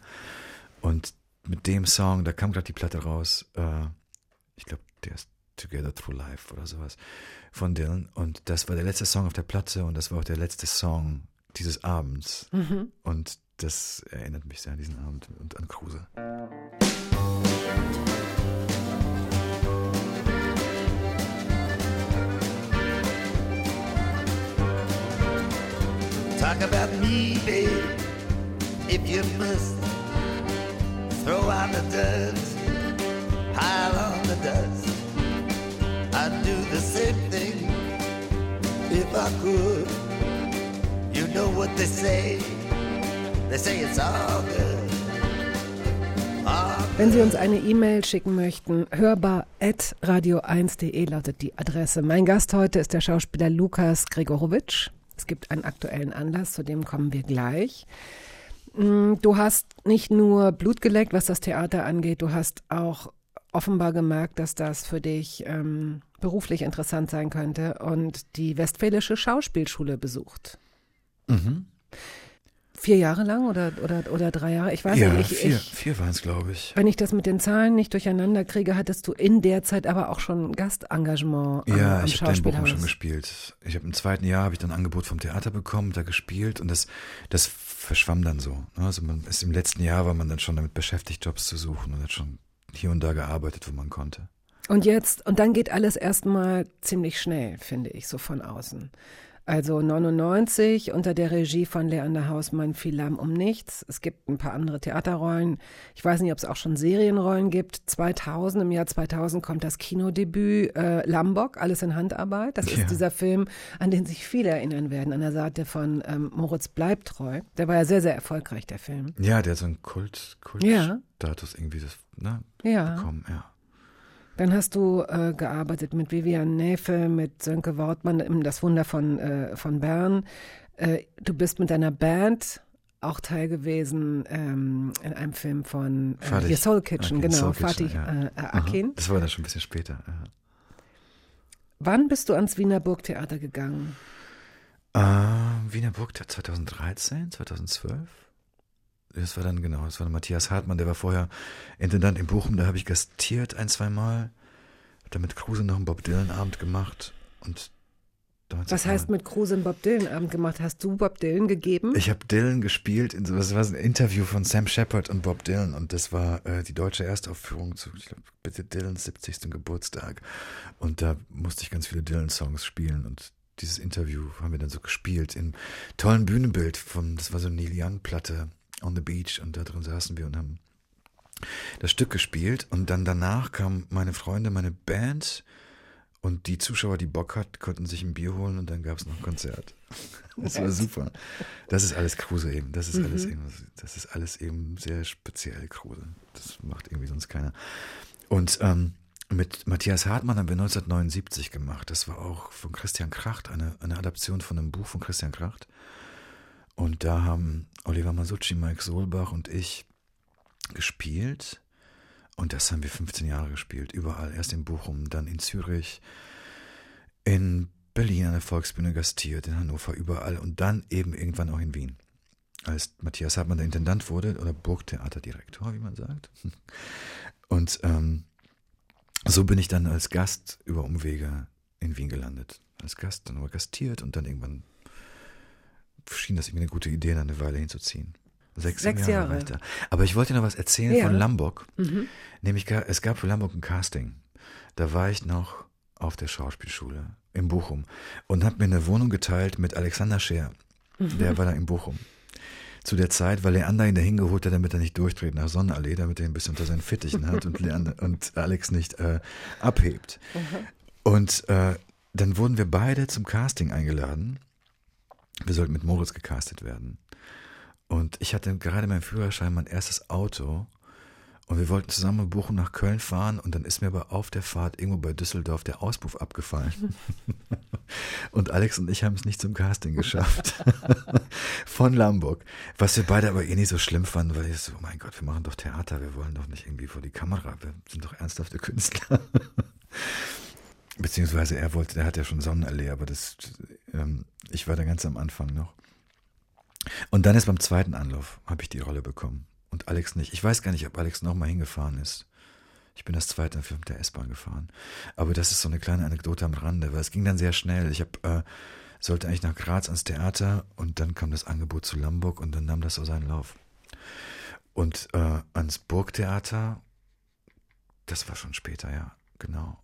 Und mit dem Song, da kam gerade die Platte raus, äh, ich glaube, der ist Together Through Life oder sowas von Dylan. Und das war der letzte Song auf der Platte und das war auch der letzte Song dieses Abends. Und das erinnert mich sehr an diesen Abend und an Kruse. Talk about me, babe, if you must. Throw out the dust, pile on the dust. I'd do the same thing if I could. Know what they say? They say it's all good. Wenn Sie uns eine E-Mail schicken möchten, hörbar.radio1.de lautet die Adresse. Mein Gast heute ist der Schauspieler Lukas Gregorowitsch. Es gibt einen aktuellen Anlass, zu dem kommen wir gleich. Mm, Du hast nicht nur Blut geleckt, was das Theater angeht, du hast auch offenbar gemerkt, dass das für dich ähm, beruflich interessant sein könnte und die Westfälische Schauspielschule besucht. Mhm. Vier Jahre lang oder, oder, oder drei Jahre? Ich weiß Ja, nicht. Ich, vier, ich, vier waren es, glaube ich. wenn ich das mit den Zahlen nicht durcheinander kriege, hattest du in der Zeit aber auch schon Gastengagement am, Ja, am ich habe in Bochum schon gespielt. Ich habe im zweiten Jahr habe ich dann ein Angebot vom Theater bekommen, da gespielt und das das verschwamm dann so. ne? Also man ist im letzten Jahr war man dann schon damit beschäftigt, Jobs zu suchen und hat schon hier und da gearbeitet, wo man konnte. Und jetzt, und dann geht alles erstmal ziemlich schnell, finde ich, so von außen. Also 99 unter der Regie von Leander Hausmann viel Lärm um nichts. Es gibt ein paar andere Theaterrollen. Ich weiß nicht, ob es auch schon Serienrollen gibt. 2000, im Jahr 2000 kommt das Kinodebüt äh, Lambok, alles in Handarbeit. Das Ja. ist dieser Film, an den sich viele erinnern werden, an der Seite von ähm, Moritz Bleibtreu. Der war ja sehr, sehr erfolgreich, der Film. Ja, der hat so einen Kult Ja. Kultstatus irgendwie das, ne, Ja. bekommen, ja. Dann hast du äh, gearbeitet mit Vivian Näfel, mit Sönke Wortmann, im Das Wunder von, äh, von Bern. Äh, du bist mit deiner Band auch Teil gewesen ähm, in einem Film von äh, Fatih Soul Kitchen, Akin, genau, Soul Kitchen, Fatih ja. äh, äh. Akin. Das war dann schon ein bisschen später. Ja. Wann bist du ans Wiener Burgtheater gegangen? Äh, Wiener Burgtheater 2013, 2012? Das war dann, genau, das war dann Matthias Hartmann, der war vorher Intendant in Bochum, da habe ich gastiert ein, zwei Mal. Hab dann mit Kruse noch einen Bob Dylan-Abend gemacht und Was heißt mit Kruse einen Bob Dylan Abend gemacht? Hast du Bob Dylan gegeben? Ich habe Dylan gespielt, in das war ein Interview von Sam Shepard und Bob Dylan und das war äh, die deutsche Erstaufführung zu, ich glaube, bitte Dylans 70. Geburtstag. Und da musste ich ganz viele Dylan-Songs spielen und dieses Interview haben wir dann so gespielt im tollen Bühnenbild von, das war so eine Neil Young-Platte on the beach und da drin saßen wir und haben das Stück gespielt und dann danach kamen meine Freunde, meine Band und die Zuschauer, die Bock hatten, konnten sich ein Bier holen und dann gab es noch ein Konzert. Das war super. Das ist alles Kruse eben. Das ist alles eben, das ist alles eben sehr speziell Kruse. Das macht irgendwie sonst keiner. Und ähm, mit Matthias Hartmann haben wir 1979 gemacht. Das war auch von Christian Kracht, eine, eine Adaption von einem Buch von Christian Kracht. Und da haben Oliver Masucci, Mike Solbach und ich gespielt. Und das haben wir 15 Jahre gespielt. Überall. Erst in Bochum, dann in Zürich, in Berlin an der Volksbühne gastiert, in Hannover, überall. Und dann eben irgendwann auch in Wien. Als Matthias Hartmann der Intendant wurde, oder Burgtheaterdirektor, wie man sagt. Und ähm, so bin ich dann als Gast über Umwege in Wien gelandet. Als Gast, dann nur gastiert und dann irgendwann schien das irgendwie eine gute Idee, dann eine Weile hinzuziehen. Sechs, Sechs Jahre. Jahre. Aber ich wollte dir noch was erzählen Ja. von Lambok. Mhm. Nämlich, es gab für Lambok ein Casting. Da war ich noch auf der Schauspielschule in Bochum und habe mir eine Wohnung geteilt mit Alexander Scheer. Der war da in Bochum. Zu der Zeit, weil Leander ihn da hingeholt hat, damit er nicht durchdreht nach Sonnenallee, damit er ihn ein bisschen unter seinen Fittichen hat und, Leander, und Alex nicht äh, abhebt. Und äh, dann wurden wir beide zum Casting eingeladen. Wir sollten mit Moritz gecastet werden. Und ich hatte gerade meinen Führerschein, mein erstes Auto. Und wir wollten zusammen Bochum nach Köln fahren. Und dann ist mir aber auf der Fahrt irgendwo bei Düsseldorf der Auspuff abgefallen. und Alex und ich haben es nicht zum Casting geschafft. Von Lamburg. Was wir beide aber eh nicht so schlimm fanden, weil ich so, oh mein Gott, wir machen doch Theater. Wir wollen doch nicht irgendwie vor die Kamera. Wir sind doch ernsthafte Künstler. beziehungsweise er wollte, der hat ja schon Sonnenallee, aber das, ähm, ich war da ganz am Anfang noch. Und dann ist beim zweiten Anlauf, habe ich die Rolle bekommen. Und Alex nicht. Ich weiß gar nicht, ob Alex nochmal hingefahren ist. Ich bin das zweite Mal mit der S-Bahn gefahren. Aber das ist so eine kleine Anekdote am Rande, weil es ging dann sehr schnell. Ich hab, äh, sollte eigentlich nach Graz ans Theater und dann kam das Angebot zu Lamburg und dann nahm das so seinen Lauf. Und äh, ans Burgtheater, das war schon später, ja, genau.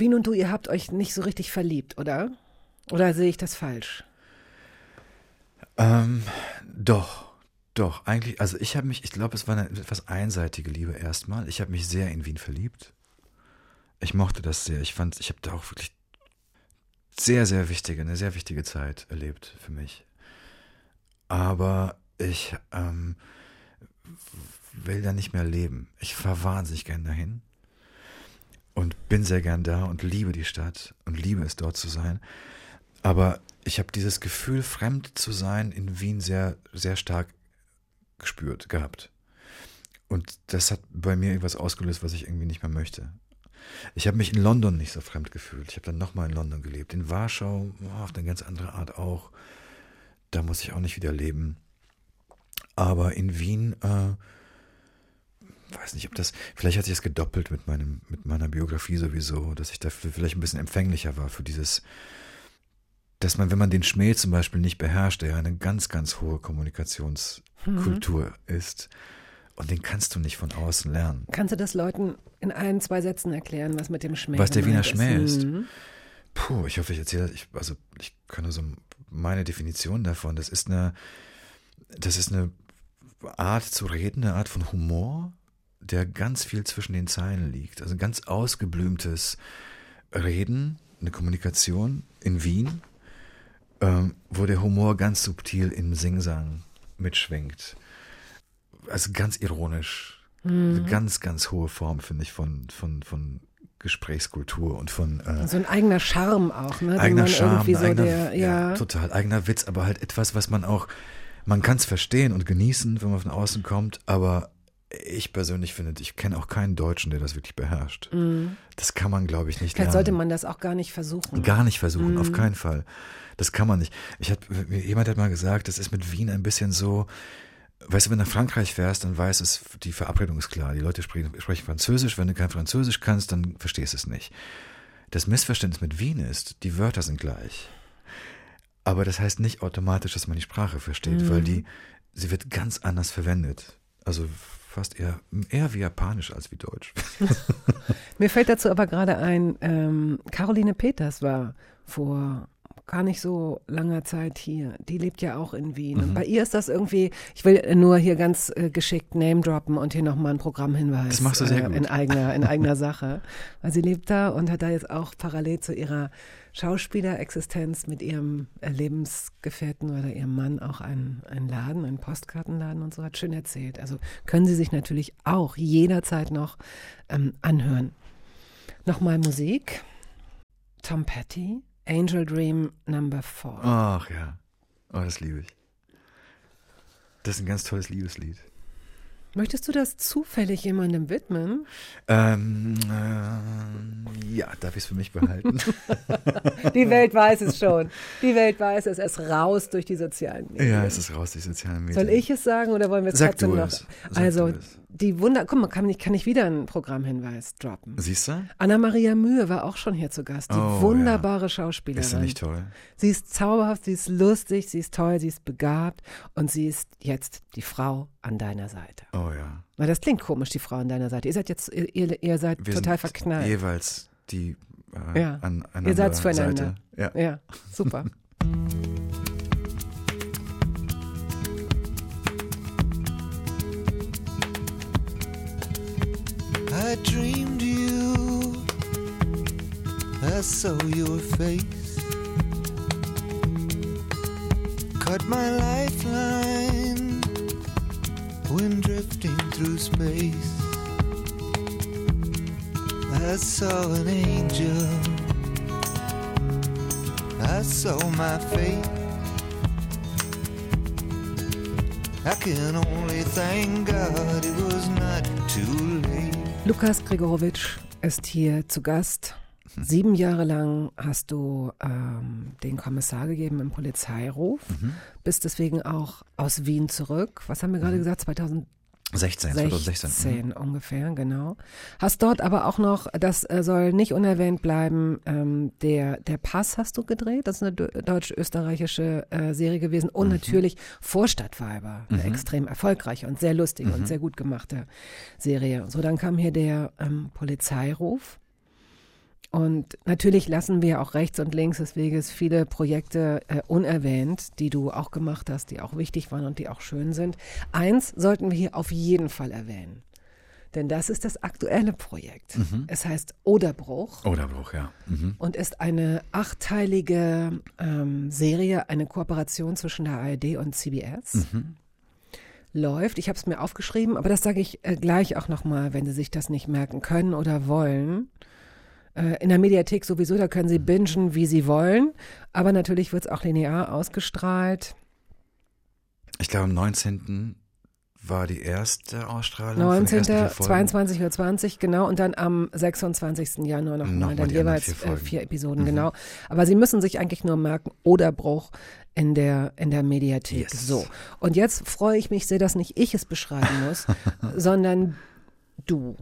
Wien und du, ihr habt euch nicht so richtig verliebt, oder? Oder sehe ich das falsch? Ähm, doch, doch, eigentlich, also ich habe mich, ich glaube, es war eine etwas einseitige Liebe erstmal. Ich habe mich sehr in Wien verliebt. Ich mochte das sehr. Ich fand, ich habe da auch wirklich sehr, sehr wichtige, eine sehr wichtige Zeit erlebt für mich. Aber ich ähm, will da nicht mehr leben. Ich fahre wahnsinnig gern dahin und bin sehr gern da und liebe die Stadt und liebe es dort zu sein. Aber ich habe dieses Gefühl, fremd zu sein in Wien sehr, sehr stark gespürt, gehabt. Und das hat bei mir irgendwas ausgelöst, was ich irgendwie nicht mehr möchte. Ich habe mich in London nicht so fremd gefühlt. Ich habe dann nochmal in London gelebt. In Warschau oh, auf eine ganz andere Art auch. Da muss ich auch nicht wieder leben. Aber in Wien, äh, weiß nicht, ob das, vielleicht hat sich das gedoppelt mit meinem, mit meiner Biografie sowieso, dass ich dafür vielleicht ein bisschen empfänglicher war für dieses, dass man, wenn man den Schmäh zum Beispiel nicht beherrscht, der ja eine ganz, ganz hohe Kommunikationskultur ist, und den kannst du nicht von außen lernen. Kannst du das Leuten in ein, zwei Sätzen erklären, was mit dem Schmäh Was der Wiener Schmäh ist. Mhm. Puh, ich hoffe, ich erzähle, ich, also ich kann nur so meine Definition davon. Das ist eine, das ist eine Art zu reden, eine Art von Humor, der ganz viel zwischen den Zeilen liegt. Also ganz ausgeblümtes Reden, eine Kommunikation in Wien, ähm, wo der Humor ganz subtil im Singsang mitschwingt. Also ganz ironisch. Eine ganz, ganz hohe Form, finde ich, von, von, von Gesprächskultur und von äh, So ein eigener Charme auch, ne? eigener Charme, so eigener, der, ja, total eigener Witz, aber halt etwas, was man auch, man kann es verstehen und genießen, wenn man von außen kommt, aber ich persönlich finde, ich kenne auch keinen Deutschen, der das wirklich beherrscht. Das kann man, glaube ich, nicht Vielleicht lernen. sollte man das auch gar nicht versuchen. Gar nicht versuchen, auf keinen Fall. Das kann man nicht. Ich hab, jemand hat mal gesagt, das ist mit Wien ein bisschen so, weißt du, wenn du nach Frankreich fährst, dann weiß es, die Verabredung ist klar. Die Leute sprechen, sprechen Französisch. Wenn du kein Französisch kannst, dann verstehst du es nicht. Das Missverständnis mit Wien ist, die Wörter sind gleich. Aber das heißt nicht automatisch, dass man die Sprache versteht, weil die, sie wird ganz anders verwendet. Also fast eher, eher wie Japanisch als wie Deutsch. Mir fällt dazu aber gerade ein, ähm, Caroline Peters war vor gar nicht so langer Zeit hier. Die lebt ja auch in Wien. Mhm. Und bei ihr ist das irgendwie, ich will nur hier ganz äh, geschickt Name droppen und hier nochmal einen Programmhinweis. Das machst du sehr äh, gut. In eigener, in eigener Sache. Weil sie lebt da und hat da jetzt auch parallel zu ihrer Schauspielerexistenz mit ihrem äh, Lebensgefährten oder ihrem Mann auch einen, einen Laden, einen Postkartenladen und so, hat schön erzählt. Also können Sie sich natürlich auch jederzeit noch ähm, anhören. Nochmal Musik. Tom Petty, Angel Dream Number 4. Ach ja. Oh, das liebe ich. Das ist ein ganz tolles Liebeslied. Möchtest du das zufällig jemandem widmen? Ähm, äh, ja, darf ich es für mich behalten? Die Welt weiß es schon. Die Welt weiß es. Es raus durch die sozialen Medien. ja, es ist raus, die sozialen Medien. Soll ich es sagen oder wollen wir es Sag trotzdem du noch? es. Sag also, du es. Die Wunder, guck mal, kann ich, kann ich wieder einen Programmhinweis droppen? Siehst du? Anna-Maria Mühe war auch schon hier zu Gast. Die Oh, wunderbare Schauspielerin. Ist sie nicht toll? Sie ist zauberhaft, sie ist lustig, sie ist toll, sie ist begabt und sie ist jetzt die Frau an deiner Seite. Oh ja. Na, das klingt komisch, die Frau an deiner Seite. Ihr seid jetzt, ihr, ihr, ihr seid Wir total sind verknallt. jeweils die äh, Ja. an Ihr seid's einander füreinander. Seite. Ja. Ja, super. I dreamed you. I saw your face. Cut my lifeline when drifting through space. I saw an angel. I saw my fate. I can only thank God it was not too late. Lukas Gregorowitsch ist hier zu Gast. Sieben Jahre lang hast du ähm, den Kommissar gegeben im Polizeiruf, Mhm. bist deswegen auch aus Wien zurück. Was haben wir gerade gesagt? 2016 16, 2016. mhm. ungefähr, genau. Hast dort aber auch noch, das äh, soll nicht unerwähnt bleiben, ähm, der, der Pass hast du gedreht. Das ist eine deu- deutsch-österreichische äh, Serie gewesen. Und natürlich Vorstadtweiber, eine extrem erfolgreiche und sehr lustige und sehr gut gemachte Serie. So, dann kam hier der ähm, Polizeiruf. Und natürlich lassen wir auch rechts und links des Weges viele Projekte äh, unerwähnt, die du auch gemacht hast, die auch wichtig waren und die auch schön sind. Eins sollten wir hier auf jeden Fall erwähnen. Denn das ist das aktuelle Projekt. Es heißt Oderbruch Oderbruch, ja. Mhm. und ist eine achteilige ähm, Serie, eine Kooperation zwischen der ARD und CBS. Läuft, ich habe es mir aufgeschrieben, aber das sage ich äh, gleich auch nochmal, wenn Sie sich das nicht merken können oder wollen. Äh, in der Mediathek sowieso, da können Sie bingen, wie Sie wollen, aber natürlich wird es auch linear ausgestrahlt. Ich glaube, am 19. war die erste Ausstrahlung. von den 19. ersten vier Folgen. 22.20 Uhr, genau. Und dann am 26. Januar nochmal, Nochmal dann jeweils vier vier, Folgen. äh, vier Episoden, genau. Aber Sie müssen sich eigentlich nur merken, Oderbruch in der, in der Mediathek. Yes. So. Und jetzt freue ich mich sehr, dass nicht ich es beschreiben muss, sondern du.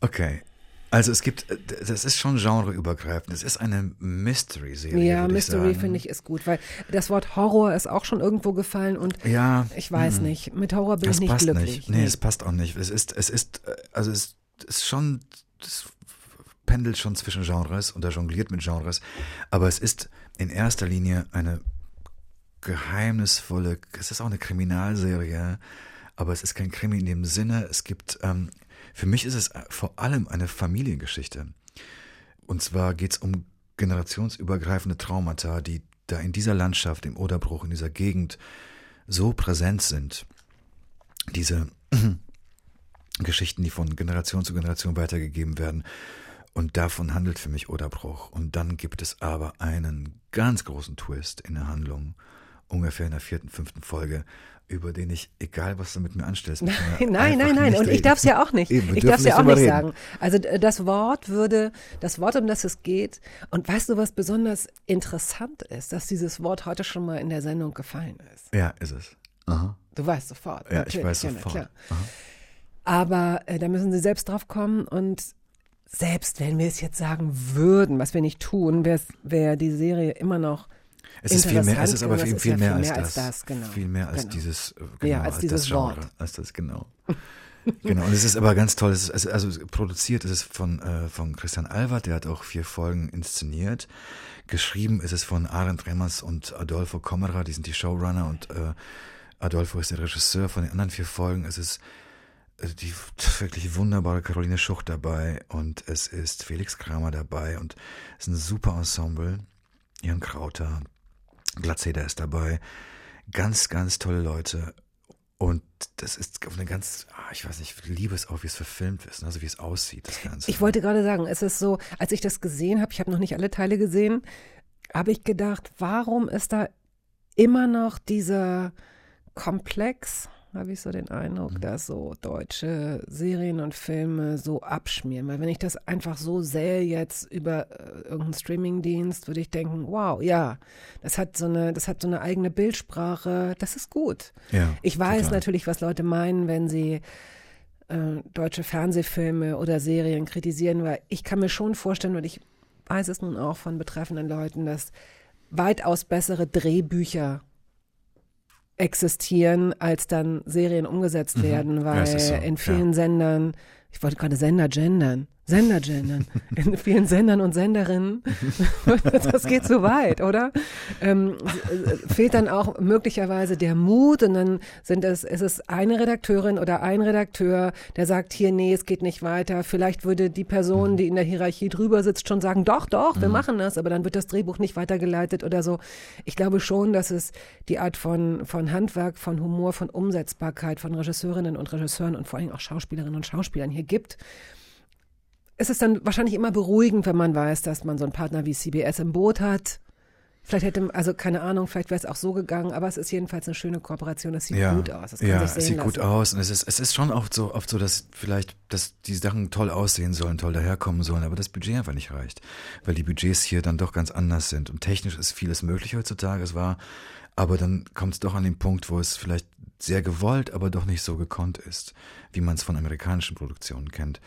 Okay. Also es gibt, äh, das ist schon genreübergreifend. Es ist eine Mystery-Serie. Ja, Mystery finde ich ist gut, weil das Wort Horror ist auch schon irgendwo gefallen und Ja. ich weiß mhm. nicht, mit Horror bin Das ich nicht passt glücklich. nicht. Nee, es passt auch nicht. Es ist, es ist, äh, also es ist schon, es pendelt schon zwischen Genres und er jongliert mit Genres, aber es ist in erster Linie eine geheimnisvolle, es ist auch eine Kriminalserie, aber es ist kein Krimi in dem Sinne, es gibt, ähm, für mich ist es vor allem eine Familiengeschichte. Und zwar geht es um generationsübergreifende Traumata, die da in dieser Landschaft, im Oderbruch, in dieser Gegend so präsent sind. Diese Geschichten, die von Generation zu Generation weitergegeben werden. Und davon handelt für mich Oderbruch. Und dann gibt es aber einen ganz großen Twist in der Handlung, ungefähr in der vierten, fünften Folge, über den ich, egal was du mit mir anstellst, mit mir Nein, nein, nein. Und ich darf es ja auch nicht. Eben, ich darf es ja auch nicht reden. sagen. Also d- das Wort würde, das Wort, um das es geht, und weißt du, was besonders interessant ist, dass dieses Wort heute schon mal in der Sendung gefallen ist. Ja, ist es. Aha. Du weißt sofort. Ja, ich weiß ja, sofort. klar. Aber äh, da müssen sie selbst drauf kommen und selbst wenn wir es jetzt sagen würden, was wir nicht tun, wäre wär die Serie immer noch Es ist viel mehr, es ist aber viel, viel ist ja mehr, viel als, mehr als das. das, genau. Viel mehr als Genau. dieses, äh, genau, Ja, als dieses das Genre, Wort. als das, genau. genau, und es ist aber ganz toll, es ist, also, produziert ist es von, äh, von Christian Albert, der hat auch vier Folgen inszeniert. Geschrieben ist es von Arend Remmers und Adolfo Kommerer, die sind die Showrunner und äh, Adolfo ist der Regisseur von den anderen vier Folgen. Es ist äh, die wirklich wunderbare Caroline Schucht dabei und es ist Felix Kramer dabei und es ist ein super Ensemble. Jan Krauter, Glatzeder ist dabei. Ganz, ganz tolle Leute. Und das ist auf eine ganz, ah, ich weiß nicht, ich liebe es auch, wie es verfilmt ist, also wie es aussieht, das Ganze. Ich wollte gerade sagen, es ist so, als ich das gesehen habe, ich habe noch nicht alle Teile gesehen, habe ich gedacht, warum ist da immer noch dieser Komplex, habe ich so den Eindruck, dass so deutsche Serien und Filme so abschmieren. Weil wenn ich das einfach so sähe jetzt über äh, irgendeinen Streamingdienst, würde ich denken, wow, ja, das hat so eine, das hat so eine eigene Bildsprache, das ist gut. Ja, Ich weiß total. natürlich, was Leute meinen, wenn sie äh, deutsche Fernsehfilme oder Serien kritisieren, weil ich kann mir schon vorstellen, und ich weiß es nun auch von betreffenden Leuten, dass weitaus bessere Drehbücher existieren, als dann Serien umgesetzt werden, Ja, weil ist so, in ja. vielen Sendern, ich wollte gerade Sender gendern, Sender gendern, in vielen Sendern und Senderinnen, das geht zu weit, oder? Ähm, äh, fehlt dann auch möglicherweise der Mut und dann sind es, ist es eine Redakteurin oder ein Redakteur, der sagt, hier, nee, es geht nicht weiter. Vielleicht würde die Person, die in der Hierarchie drüber sitzt, schon sagen, doch, doch, wir machen das, aber dann wird das Drehbuch nicht weitergeleitet oder so. Ich glaube schon, dass es die Art von, von Handwerk, von Humor, von Umsetzbarkeit von Regisseurinnen und Regisseuren und vor allem auch Schauspielerinnen und Schauspielern hier gibt. Es ist dann wahrscheinlich immer beruhigend, wenn man weiß, dass man so einen Partner wie CBS im Boot hat, Vielleicht hätte, also keine Ahnung, vielleicht wäre es auch so gegangen, aber es ist jedenfalls eine schöne Kooperation. Das sieht ja, gut aus. Das kann ja, sich es sehen sieht lassen. gut aus und es ist, es ist schon oft so, oft so, dass vielleicht, dass die Sachen toll aussehen sollen, toll daherkommen sollen, aber das Budget einfach nicht reicht, weil die Budgets hier dann doch ganz anders sind und technisch ist vieles möglich heutzutage, es war, aber dann kommt es doch an den Punkt, wo es vielleicht sehr gewollt, aber doch nicht so gekonnt ist, wie man es von amerikanischen Produktionen kennt.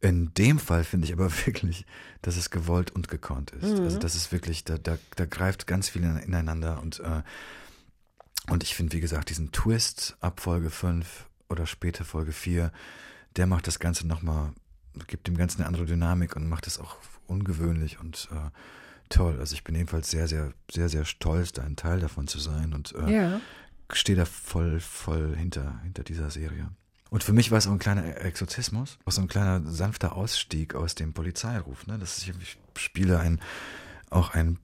In dem Fall finde ich aber wirklich, dass es gewollt und gekonnt ist. Also das ist wirklich, da, da, da greift ganz viel in- ineinander und, äh, und ich finde, wie gesagt, diesen Twist ab Folge 5 oder später Folge 4, der macht das Ganze nochmal, gibt dem Ganzen eine andere Dynamik und macht es auch ungewöhnlich und äh, toll. Also ich bin ebenfalls sehr, sehr, sehr, sehr stolz, da ein Teil davon zu sein und äh, Ja. stehe da voll, voll hinter, hinter dieser Serie. Und für mich war es auch ein kleiner Exorzismus, auch so ein kleiner sanfter Ausstieg aus dem Polizeiruf. Ne? Das ist, ich spiele ein, auch ein,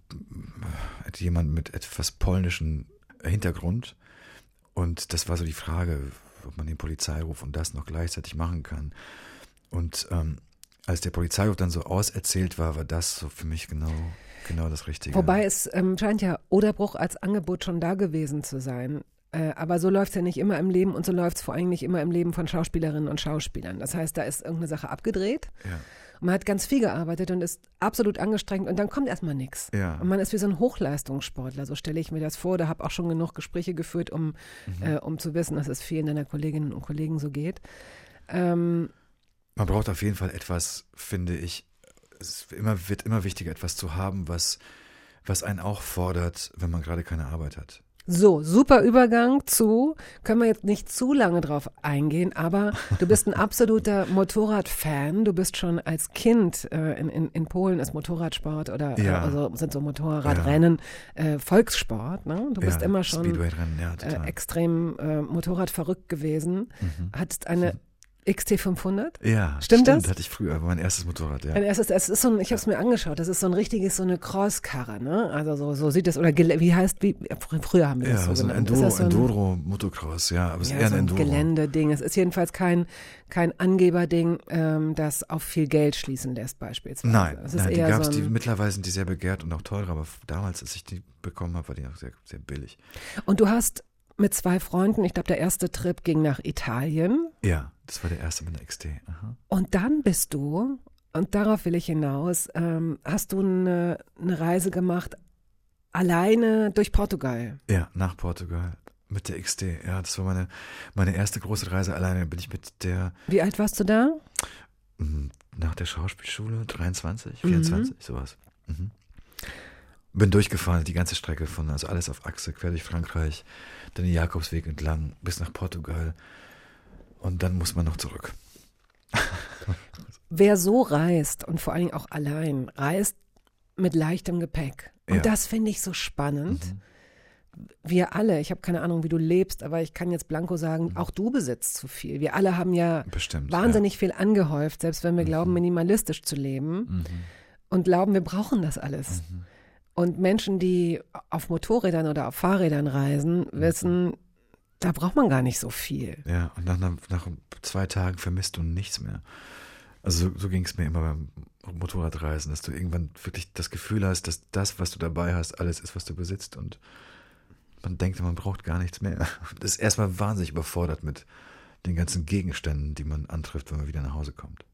äh, jemand mit etwas polnischen Hintergrund. Und das war so die Frage, ob man den Polizeiruf und das noch gleichzeitig machen kann. Und ähm, als der Polizeiruf dann so auserzählt war, war das so für mich genau, genau das Richtige. Wobei es ähm, scheint ja Oderbruch als Angebot schon da gewesen zu sein. Äh, aber so läuft es ja nicht immer im Leben und so läuft es vor allem nicht immer im Leben von Schauspielerinnen und Schauspielern. Das heißt, da ist irgendeine Sache abgedreht Ja. und man hat ganz viel gearbeitet und ist absolut angestrengt und dann kommt erstmal nichts. Ja. Und man ist wie so ein Hochleistungssportler, so stelle ich mir das vor. Da habe auch schon genug Gespräche geführt, um, Mhm. äh, um zu wissen, dass es vielen deiner Kolleginnen und Kollegen so geht. Ähm, Man braucht auf jeden Fall etwas, finde ich, es immer, wird immer wichtiger, etwas zu haben, was, was einen auch fordert, wenn man gerade keine Arbeit hat. So, super Übergang zu, können wir jetzt nicht zu lange drauf eingehen, aber du bist ein absoluter Motorradfan. Du bist schon als Kind, äh, in, in, in Polen ist Motorradsport oder äh, Ja. also sind so Motorradrennen äh, Volkssport. Ne? Du bist ja, immer schon ja, äh. Mhm. extrem äh, Motorradverrückt gewesen. Hattest eine XT500? ja, Stimmt das? hatte ich früher, mein erstes Motorrad, ja. Ein erstes, es ist so ein, ich habe es mir angeschaut, das ist so ein richtiges, so eine Crosskarre, ne? Also so, so sieht es, oder wie heißt, wie, früher haben wir das Ja, so so ein genannt. Ist Enduro, das so ein- Enduro Motocross, ja, aber es ist Ja, eher so ein ein Enduro. Geländeding. Es ist jedenfalls kein, kein Angeberding, ähm, das auf viel Geld schließen lässt, beispielsweise. Nein, es ist nein die gab's, so die, mittlerweile sind die sehr begehrt und auch teurer, aber damals, als ich die bekommen habe, war die auch sehr, sehr billig. Und du hast mit zwei Freunden, ich glaube, der erste Trip ging nach Italien. Ja, das war der erste mit der XT. Aha. Und dann bist du, und darauf will ich hinaus, ähm, hast du eine, eine Reise gemacht, alleine durch Portugal. Ja, nach Portugal mit der XT. Ja, das war meine, meine erste große Reise alleine. Bin ich mit der Wie alt warst du da? Mhm. Nach der Schauspielschule, 23, Mhm. 24, sowas. Mhm. Bin durchgefahren, die ganze Strecke von, also alles auf Achse, quer durch Frankreich, dann den Jakobsweg entlang bis nach Portugal. Und dann muss man noch zurück. Wer so reist und vor allen Dingen auch allein, reist mit leichtem Gepäck. Und Ja. das finde ich so spannend. Wir alle, ich habe keine Ahnung, wie du lebst, aber ich kann jetzt blanko sagen, auch du besitzt zu viel. Wir alle haben ja Bestimmt. wahnsinnig viel angehäuft, selbst wenn wir glauben, minimalistisch zu leben Mhm. und glauben, wir brauchen das alles. Und Menschen, die auf Motorrädern oder auf Fahrrädern reisen, wissen, da braucht man gar nicht so viel. Ja, und nach, nach zwei Tagen vermisst du nichts mehr. Also so, so ging es mir immer beim Motorradreisen, dass du irgendwann wirklich das Gefühl hast, dass das, was du dabei hast, alles ist, was du besitzt und man denkt, man braucht gar nichts mehr. Das ist erstmal wahnsinnig überfordert mit den ganzen Gegenständen, die man antrifft, wenn man wieder nach Hause kommt.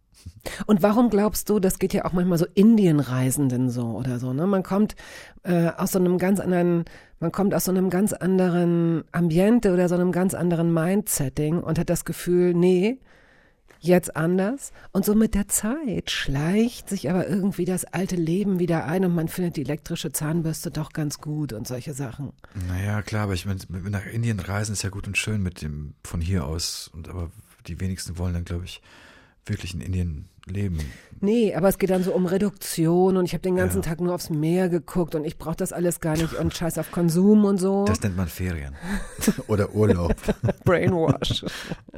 Und warum glaubst du, das geht ja auch manchmal so Indienreisenden so oder so, ne? Man kommt äh, aus so einem ganz anderen, man kommt aus so einem ganz anderen Ambiente oder so einem ganz anderen Mindsetting und hat das Gefühl, nee, jetzt anders. Und so mit der Zeit schleicht sich aber irgendwie das alte Leben wieder ein und man findet die elektrische Zahnbürste doch ganz gut und solche Sachen. Naja, klar, aber ich meine, nach Indien reisen ist ja gut und schön mit dem von hier aus. Und aber die wenigsten wollen dann, glaube ich, wirklich in Indien leben. Nee, aber es geht dann so um Reduktion und ich habe den ganzen Ja. Tag nur aufs Meer geguckt und ich brauche das alles gar nicht und scheiß auf Konsum und so. Das nennt man Ferien. Oder Urlaub. Brainwash.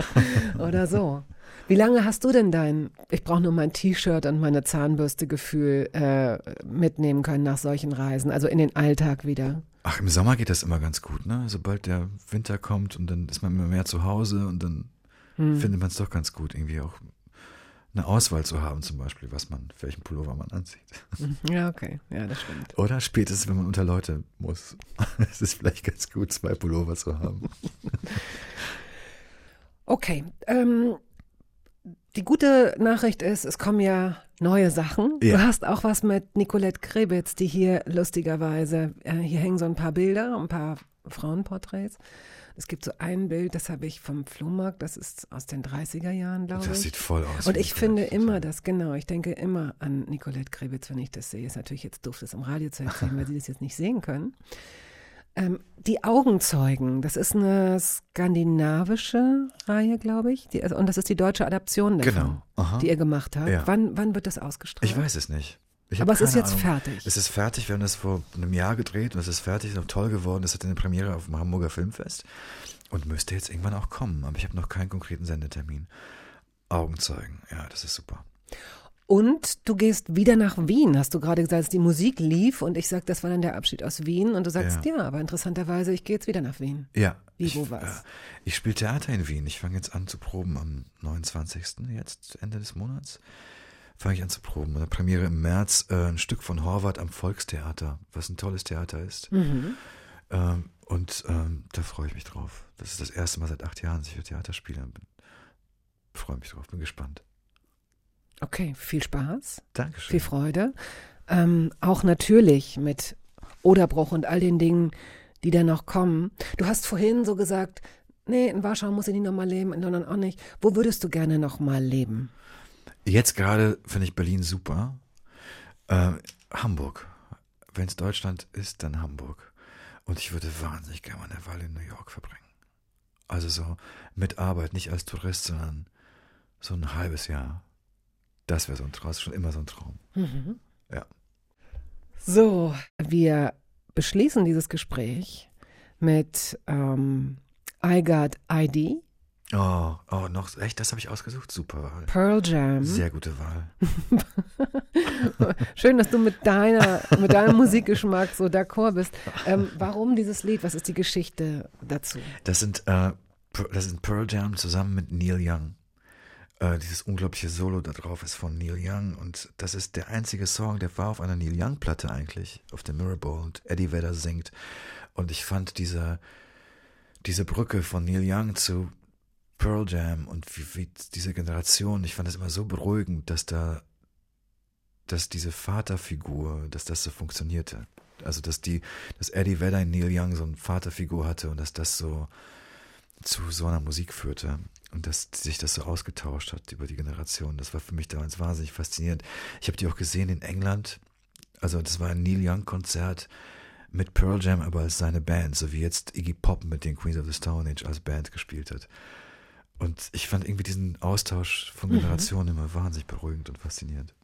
Oder so. Wie lange hast du denn dein, ich brauche nur mein T-Shirt und meine Zahnbürste Gefühl äh, mitnehmen können nach solchen Reisen, also in den Alltag wieder? Ach, im Sommer geht das immer ganz gut, ne? Sobald der Winter kommt und dann ist man immer mehr zu Hause und dann findet man es doch ganz gut, irgendwie auch eine Auswahl zu haben, zum Beispiel, was man, welchen Pullover man anzieht. Ja, okay. Ja, das stimmt. Oder spätestens, wenn man unter Leute muss. Es ist vielleicht ganz gut, zwei Pullover zu haben. Okay. Ähm, die gute Nachricht ist, es kommen ja neue Sachen. Ja. Du hast auch was mit Nicolette Krebitz, die hier lustigerweise, äh, hier hängen so ein paar Bilder, ein paar Frauenporträts. Es gibt so ein Bild, das habe ich vom Flohmarkt, das ist aus den 30er Jahren, glaube ich. Das sieht voll aus. Und ich finde immer das, genau, ich denke immer an Nicolette Krebitz, wenn ich das sehe. Ist natürlich jetzt doof, das im Radio zu erzählen, weil Sie das jetzt nicht sehen können. Ähm, die Augenzeugen, das ist eine skandinavische Reihe, glaube ich. Die, also, und das ist die deutsche Adaption davon, Genau. Aha. die ihr gemacht habt. Ja. Wann, wann wird das ausgestrahlt? Ich weiß es nicht. Aber es ist jetzt Ahnung. fertig. Es ist fertig. Wir haben das vor einem Jahr gedreht und es ist fertig, ist auch toll geworden. Es hat eine Premiere auf dem Hamburger Filmfest und müsste jetzt irgendwann auch kommen. Aber ich habe noch keinen konkreten Sendetermin. Augenzeugen, ja, das ist super. Und du gehst wieder nach Wien, hast du gerade gesagt, als die Musik lief und ich sag, das war dann der Abschied aus Wien und du sagst, ja, aber interessanterweise, ich gehe jetzt wieder nach Wien. Ja. Wie, ich, wo, was? äh, Ich spiele Theater in Wien. Ich fange jetzt an zu proben am 29. jetzt, Ende des Monats. Fange ich an zu proben. Und Premiere im März äh, ein Stück von Horvath am Volkstheater, was ein tolles Theater ist. Mhm. Ähm, und ähm, da freue ich mich drauf. Das ist das erste Mal seit acht Jahren, dass ich für Theater spiele. Bin- Freue mich drauf, bin gespannt. Okay, viel Spaß. Dankeschön. viel Freude. Ähm, auch natürlich mit Oderbruch und all den Dingen, die da noch kommen. Du hast vorhin so gesagt, nee, in Warschau muss ich nicht nochmal leben, in London auch nicht. Wo würdest du gerne nochmal leben? Jetzt gerade finde ich Berlin super. Äh, Hamburg. Wenn es Deutschland ist, dann Hamburg. Und ich würde wahnsinnig gerne mal eine Weile in New York verbringen. Also so mit Arbeit, nicht als Tourist, sondern so ein halbes Jahr. Das wäre so ein Traum, das ist schon immer so ein Traum. Ja. So, wir beschließen dieses Gespräch mit ähm, I Got ID, Oh, oh, noch, echt, das habe ich ausgesucht? Super Wahl. Pearl Jam. Sehr gute Wahl. Schön, dass du mit deiner, mit deinem Musikgeschmack so d'accord bist. Ähm, warum dieses Lied? Was ist die Geschichte dazu? Das sind, äh, das sind Pearl Jam zusammen mit Neil Young. Äh, dieses unglaubliche Solo da drauf ist von Neil Young und das ist der einzige Song, der war auf einer Neil Young Platte eigentlich, auf der Mirrorball und Eddie Vedder singt. Und ich fand diese, diese Brücke von Neil Young zu Pearl Jam und wie, wie diese Generation, ich fand es immer so beruhigend, dass da, dass diese Vaterfigur, dass das so funktionierte. Also, dass die, dass Eddie Vedder in Neil Young so eine Vaterfigur hatte und dass das so zu so einer Musik führte und dass sich das so ausgetauscht hat über die Generation. Das war für mich damals wahnsinnig faszinierend. Ich habe die auch gesehen in England. Also das war ein Neil Young Konzert mit Pearl Jam, aber als seine Band, so wie jetzt Iggy Pop mit den Queens of the Stone Age als Band gespielt hat. Und ich fand irgendwie diesen Austausch von Generationen immer wahnsinnig beruhigend und faszinierend.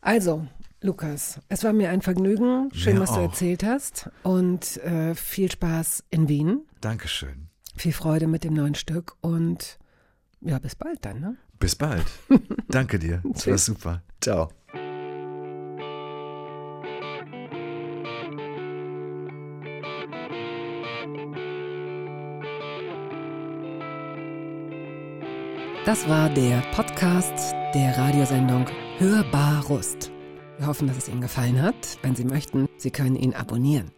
Also, Lukas, es war mir ein Vergnügen. Schön, Mir was du auch. erzählt hast. Und äh, viel Spaß in Wien. Dankeschön. Viel Freude mit dem neuen Stück und ja, bis bald dann, ne? Bis bald. Danke dir. Das war super. Ciao. Das war der Podcast der Radiosendung Hörbar Rust. Wir hoffen, dass es Ihnen gefallen hat. Wenn Sie möchten, Sie können ihn abonnieren.